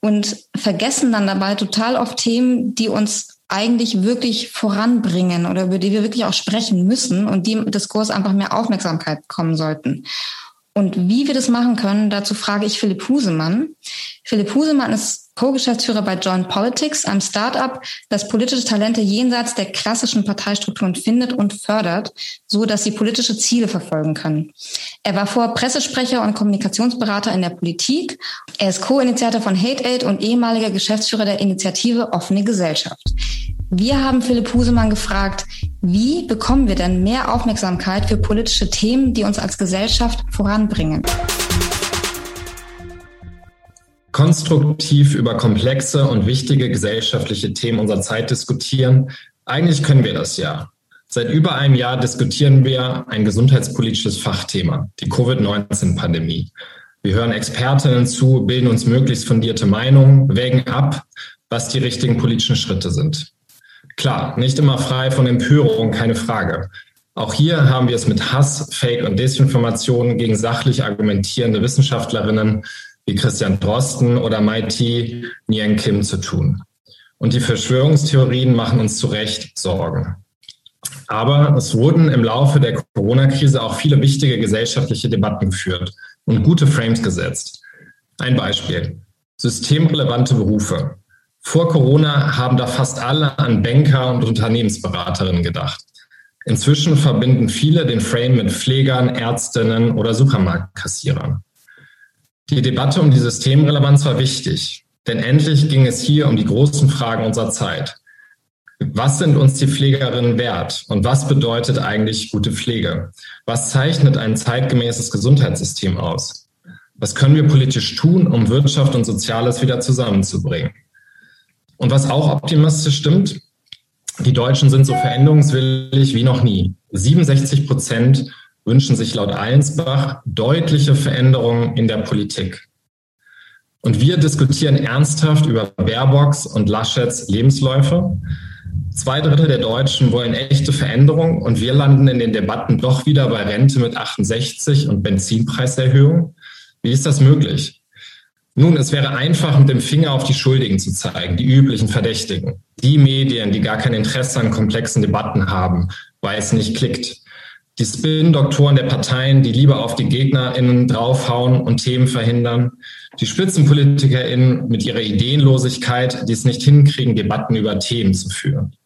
und vergessen dann dabei total oft Themen, die uns eigentlich wirklich voranbringen oder über die wir wirklich auch sprechen müssen und die im Diskurs einfach mehr Aufmerksamkeit bekommen sollten. Und wie wir das machen können, dazu frage ich Philipp Husemann. Philipp Husemann ist Co-Geschäftsführer bei Joint Politics, einem Startup, das politische Talente jenseits der klassischen Parteistrukturen findet und fördert, so dass sie politische Ziele verfolgen können. Er war vor Pressesprecher und Kommunikationsberater in der Politik. Er ist Co-Initiator von Hate Aid und ehemaliger Geschäftsführer der Initiative Offene Gesellschaft. Wir haben Philipp Husemann gefragt, wie bekommen wir denn mehr Aufmerksamkeit für politische Themen, die uns als Gesellschaft voranbringen? Konstruktiv über komplexe und wichtige gesellschaftliche Themen unserer Zeit diskutieren. Eigentlich können wir das ja. Seit über einem Jahr diskutieren wir ein gesundheitspolitisches Fachthema, die Covid-19-Pandemie. Wir hören Expertinnen zu, bilden uns möglichst fundierte Meinungen, wägen ab, was die richtigen politischen Schritte sind. Klar, nicht immer frei von Empörung, keine Frage. Auch hier haben wir es mit Hass, Fake und Desinformation gegen sachlich argumentierende Wissenschaftlerinnen wie Christian Drosten oder Maiti Nien Kim zu tun. Und die Verschwörungstheorien machen uns zu Recht Sorgen. Aber es wurden im Laufe der Corona-Krise auch viele wichtige gesellschaftliche Debatten geführt und gute Frames gesetzt. Ein Beispiel. Systemrelevante Berufe. Vor Corona haben da fast alle an Banker und Unternehmensberaterinnen gedacht. Inzwischen verbinden viele den Frame mit Pflegern, Ärztinnen oder Supermarktkassierern. Die Debatte um die Systemrelevanz war wichtig, denn endlich ging es hier um die großen Fragen unserer Zeit. Was sind uns die Pflegerinnen wert und was bedeutet eigentlich gute Pflege? Was zeichnet ein zeitgemäßes Gesundheitssystem aus? Was können wir politisch tun, um Wirtschaft und Soziales wieder zusammenzubringen? Und was auch optimistisch stimmt, die Deutschen sind so veränderungswillig wie noch nie. 67 Prozent wünschen sich laut Allensbach deutliche Veränderungen in der Politik. Und wir diskutieren ernsthaft über Baerbocks und Laschets Lebensläufe. Zwei Drittel der Deutschen wollen echte Veränderung und wir landen in den Debatten doch wieder bei Rente mit 68 und Benzinpreiserhöhung. Wie ist das möglich? Nun, es wäre einfach, mit dem Finger auf die Schuldigen zu zeigen, die üblichen Verdächtigen, die Medien, die gar kein Interesse an komplexen Debatten haben, weil es nicht klickt, die Spin-Doktoren der Parteien, die lieber auf die GegnerInnen draufhauen und Themen verhindern, die SpitzenpolitikerInnen mit ihrer Ideenlosigkeit, die es nicht hinkriegen, Debatten über Themen zu führen.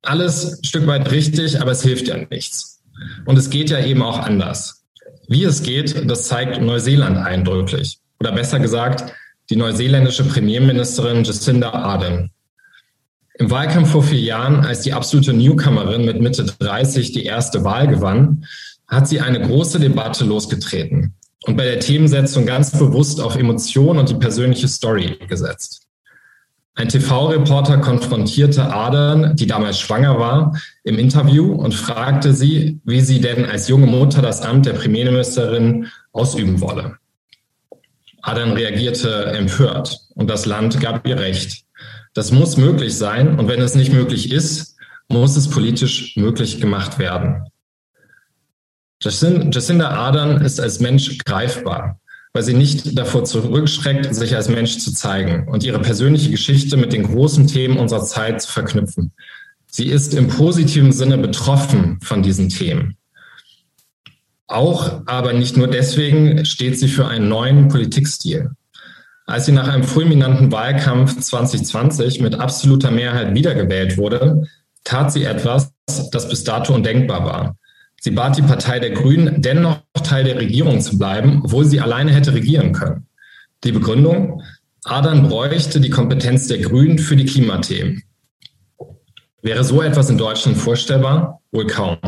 Alles ein Stück weit richtig, aber es hilft ja nichts. Und es geht ja eben auch anders. Wie es geht, das zeigt Neuseeland eindrücklich. Oder besser gesagt, die neuseeländische Premierministerin Jacinda Ardern. Im Wahlkampf vor vier Jahren, als die absolute Newcomerin mit Mitte 30 die erste Wahl gewann, hat sie eine große Debatte losgetreten und bei der Themensetzung ganz bewusst auf Emotionen und die persönliche Story gesetzt. Ein TV-Reporter konfrontierte Adern, die damals schwanger war, im Interview und fragte sie, wie sie denn als junge Mutter das Amt der Premierministerin ausüben wolle. Adern reagierte empört und das Land gab ihr Recht. Das muss möglich sein und wenn es nicht möglich ist, muss es politisch möglich gemacht werden. Jacinda Ardern ist als Mensch greifbar weil sie nicht davor zurückschreckt, sich als Mensch zu zeigen und ihre persönliche Geschichte mit den großen Themen unserer Zeit zu verknüpfen. Sie ist im positiven Sinne betroffen von diesen Themen. Auch, aber nicht nur deswegen, steht sie für einen neuen Politikstil. Als sie nach einem fulminanten Wahlkampf 2020 mit absoluter Mehrheit wiedergewählt wurde, tat sie etwas, das bis dato undenkbar war. Sie bat die Partei der Grünen, dennoch Teil der Regierung zu bleiben, obwohl sie alleine hätte regieren können. Die Begründung, Adern bräuchte die Kompetenz der Grünen für die Klimathemen. Wäre so etwas in Deutschland vorstellbar? Wohl kaum.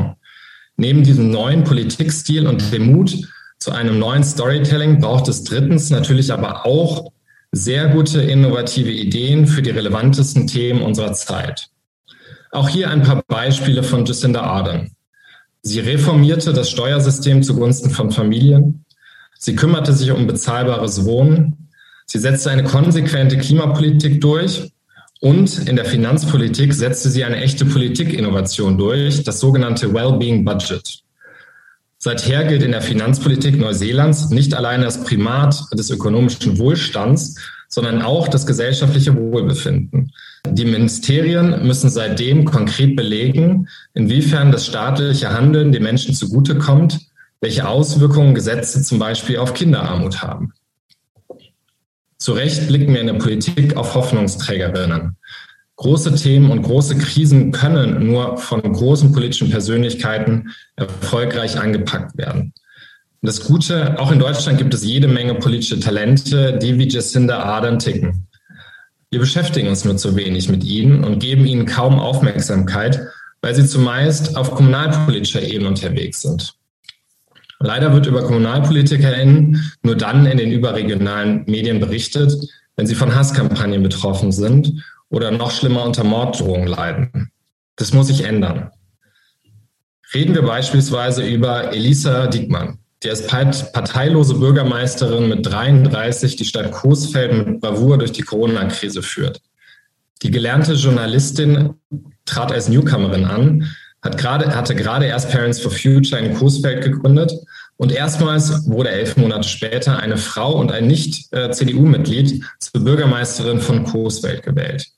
Neben diesem neuen Politikstil und dem Mut zu einem neuen Storytelling braucht es drittens natürlich aber auch sehr gute innovative Ideen für die relevantesten Themen unserer Zeit. Auch hier ein paar Beispiele von Jacinda Ardern. Sie reformierte das Steuersystem zugunsten von Familien. Sie kümmerte sich um bezahlbares Wohnen. Sie setzte eine konsequente Klimapolitik durch. Und in der Finanzpolitik setzte sie eine echte Politikinnovation durch, das sogenannte Wellbeing Budget. Seither gilt in der Finanzpolitik Neuseelands nicht allein das Primat des ökonomischen Wohlstands, sondern auch das gesellschaftliche Wohlbefinden. Die Ministerien müssen seitdem konkret belegen, inwiefern das staatliche Handeln den Menschen zugutekommt, welche Auswirkungen Gesetze zum Beispiel auf Kinderarmut haben. Zu Recht blicken wir in der Politik auf Hoffnungsträgerinnen. Große Themen und große Krisen können nur von großen politischen Persönlichkeiten erfolgreich angepackt werden. das Gute, auch in Deutschland gibt es jede Menge politische Talente, die wie Jacinda Ardern ticken. Wir beschäftigen uns nur zu wenig mit ihnen und geben ihnen kaum Aufmerksamkeit, weil sie zumeist auf kommunalpolitischer Ebene unterwegs sind. Leider wird über KommunalpolitikerInnen nur dann in den überregionalen Medien berichtet, wenn sie von Hasskampagnen betroffen sind oder noch schlimmer unter Morddrohungen leiden. Das muss sich ändern. Reden wir beispielsweise über Elisa Diekmann. Die als parteilose Bürgermeisterin mit 33 die Stadt Coesfeld mit Bravour durch die Corona-Krise führt. Die gelernte Journalistin trat als Newcomerin an, hat grade, hatte gerade erst Parents for Future in Coesfeld gegründet und erstmals wurde elf Monate später eine Frau und ein Nicht-CDU-Mitglied zur Bürgermeisterin von Coesfeld gewählt.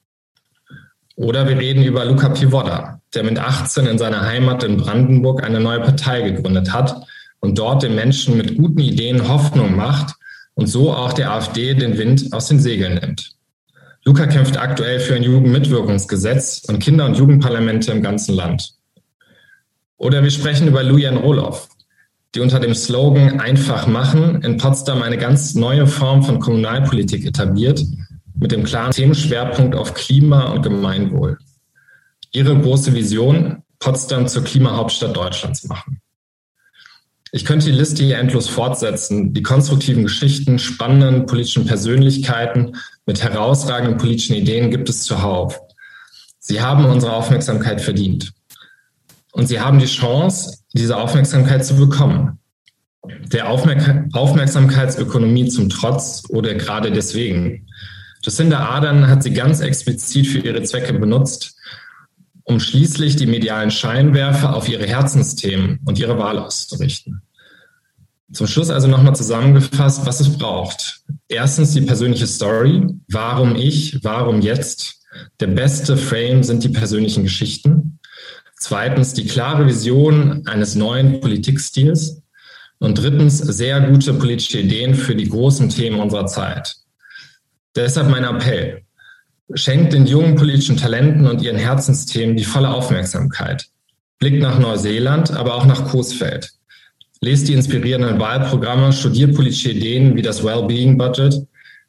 Oder wir reden über Luca Pivoda, der mit 18 in seiner Heimat in Brandenburg eine neue Partei gegründet hat und dort den Menschen mit guten Ideen Hoffnung macht und so auch der AfD den Wind aus den Segeln nimmt. Luca kämpft aktuell für ein Jugendmitwirkungsgesetz und Kinder- und Jugendparlamente im ganzen Land. Oder wir sprechen über Lujan Roloff, die unter dem Slogan Einfach machen in Potsdam eine ganz neue Form von Kommunalpolitik etabliert, mit dem klaren Themenschwerpunkt auf Klima und Gemeinwohl. Ihre große Vision, Potsdam zur Klimahauptstadt Deutschlands machen. Ich könnte die Liste hier endlos fortsetzen. Die konstruktiven Geschichten, spannenden politischen Persönlichkeiten mit herausragenden politischen Ideen gibt es zuhauf. Sie haben unsere Aufmerksamkeit verdient. Und sie haben die Chance, diese Aufmerksamkeit zu bekommen. Der Aufmerk Aufmerksamkeitsökonomie zum Trotz oder gerade deswegen. Jacinda Ardern hat sie ganz explizit für ihre Zwecke benutzt, um schließlich die medialen Scheinwerfer auf ihre Herzensthemen und ihre Wahl auszurichten. Zum Schluss also nochmal zusammengefasst, was es braucht. Erstens die persönliche Story. Warum ich? Warum jetzt? Der beste Frame sind die persönlichen Geschichten. Zweitens die klare Vision eines neuen Politikstils. Und drittens sehr gute politische Ideen für die großen Themen unserer Zeit. Deshalb mein Appell. Schenkt den jungen politischen Talenten und ihren Herzensthemen die volle Aufmerksamkeit. Blickt nach Neuseeland, aber auch nach Coesfeld. Lest die inspirierenden Wahlprogramme, studiert politische Ideen wie das Wellbeing Budget,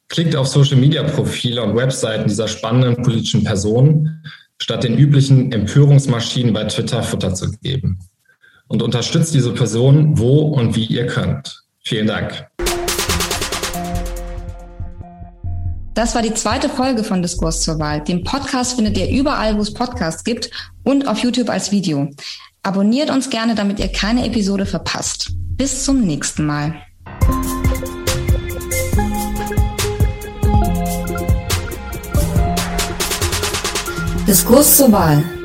klickt auf Social-Media-Profile und Webseiten dieser spannenden politischen Personen, statt den üblichen Empörungsmaschinen bei Twitter Futter zu geben. Und unterstützt diese Personen, wo und wie ihr könnt. Vielen Dank. Das war die zweite Folge von Diskurs zur Wahl. Den Podcast findet ihr überall, wo es Podcasts gibt und auf YouTube als Video. Abonniert uns gerne, damit ihr keine Episode verpasst. Bis zum nächsten Mal. Diskurs zur Wahl.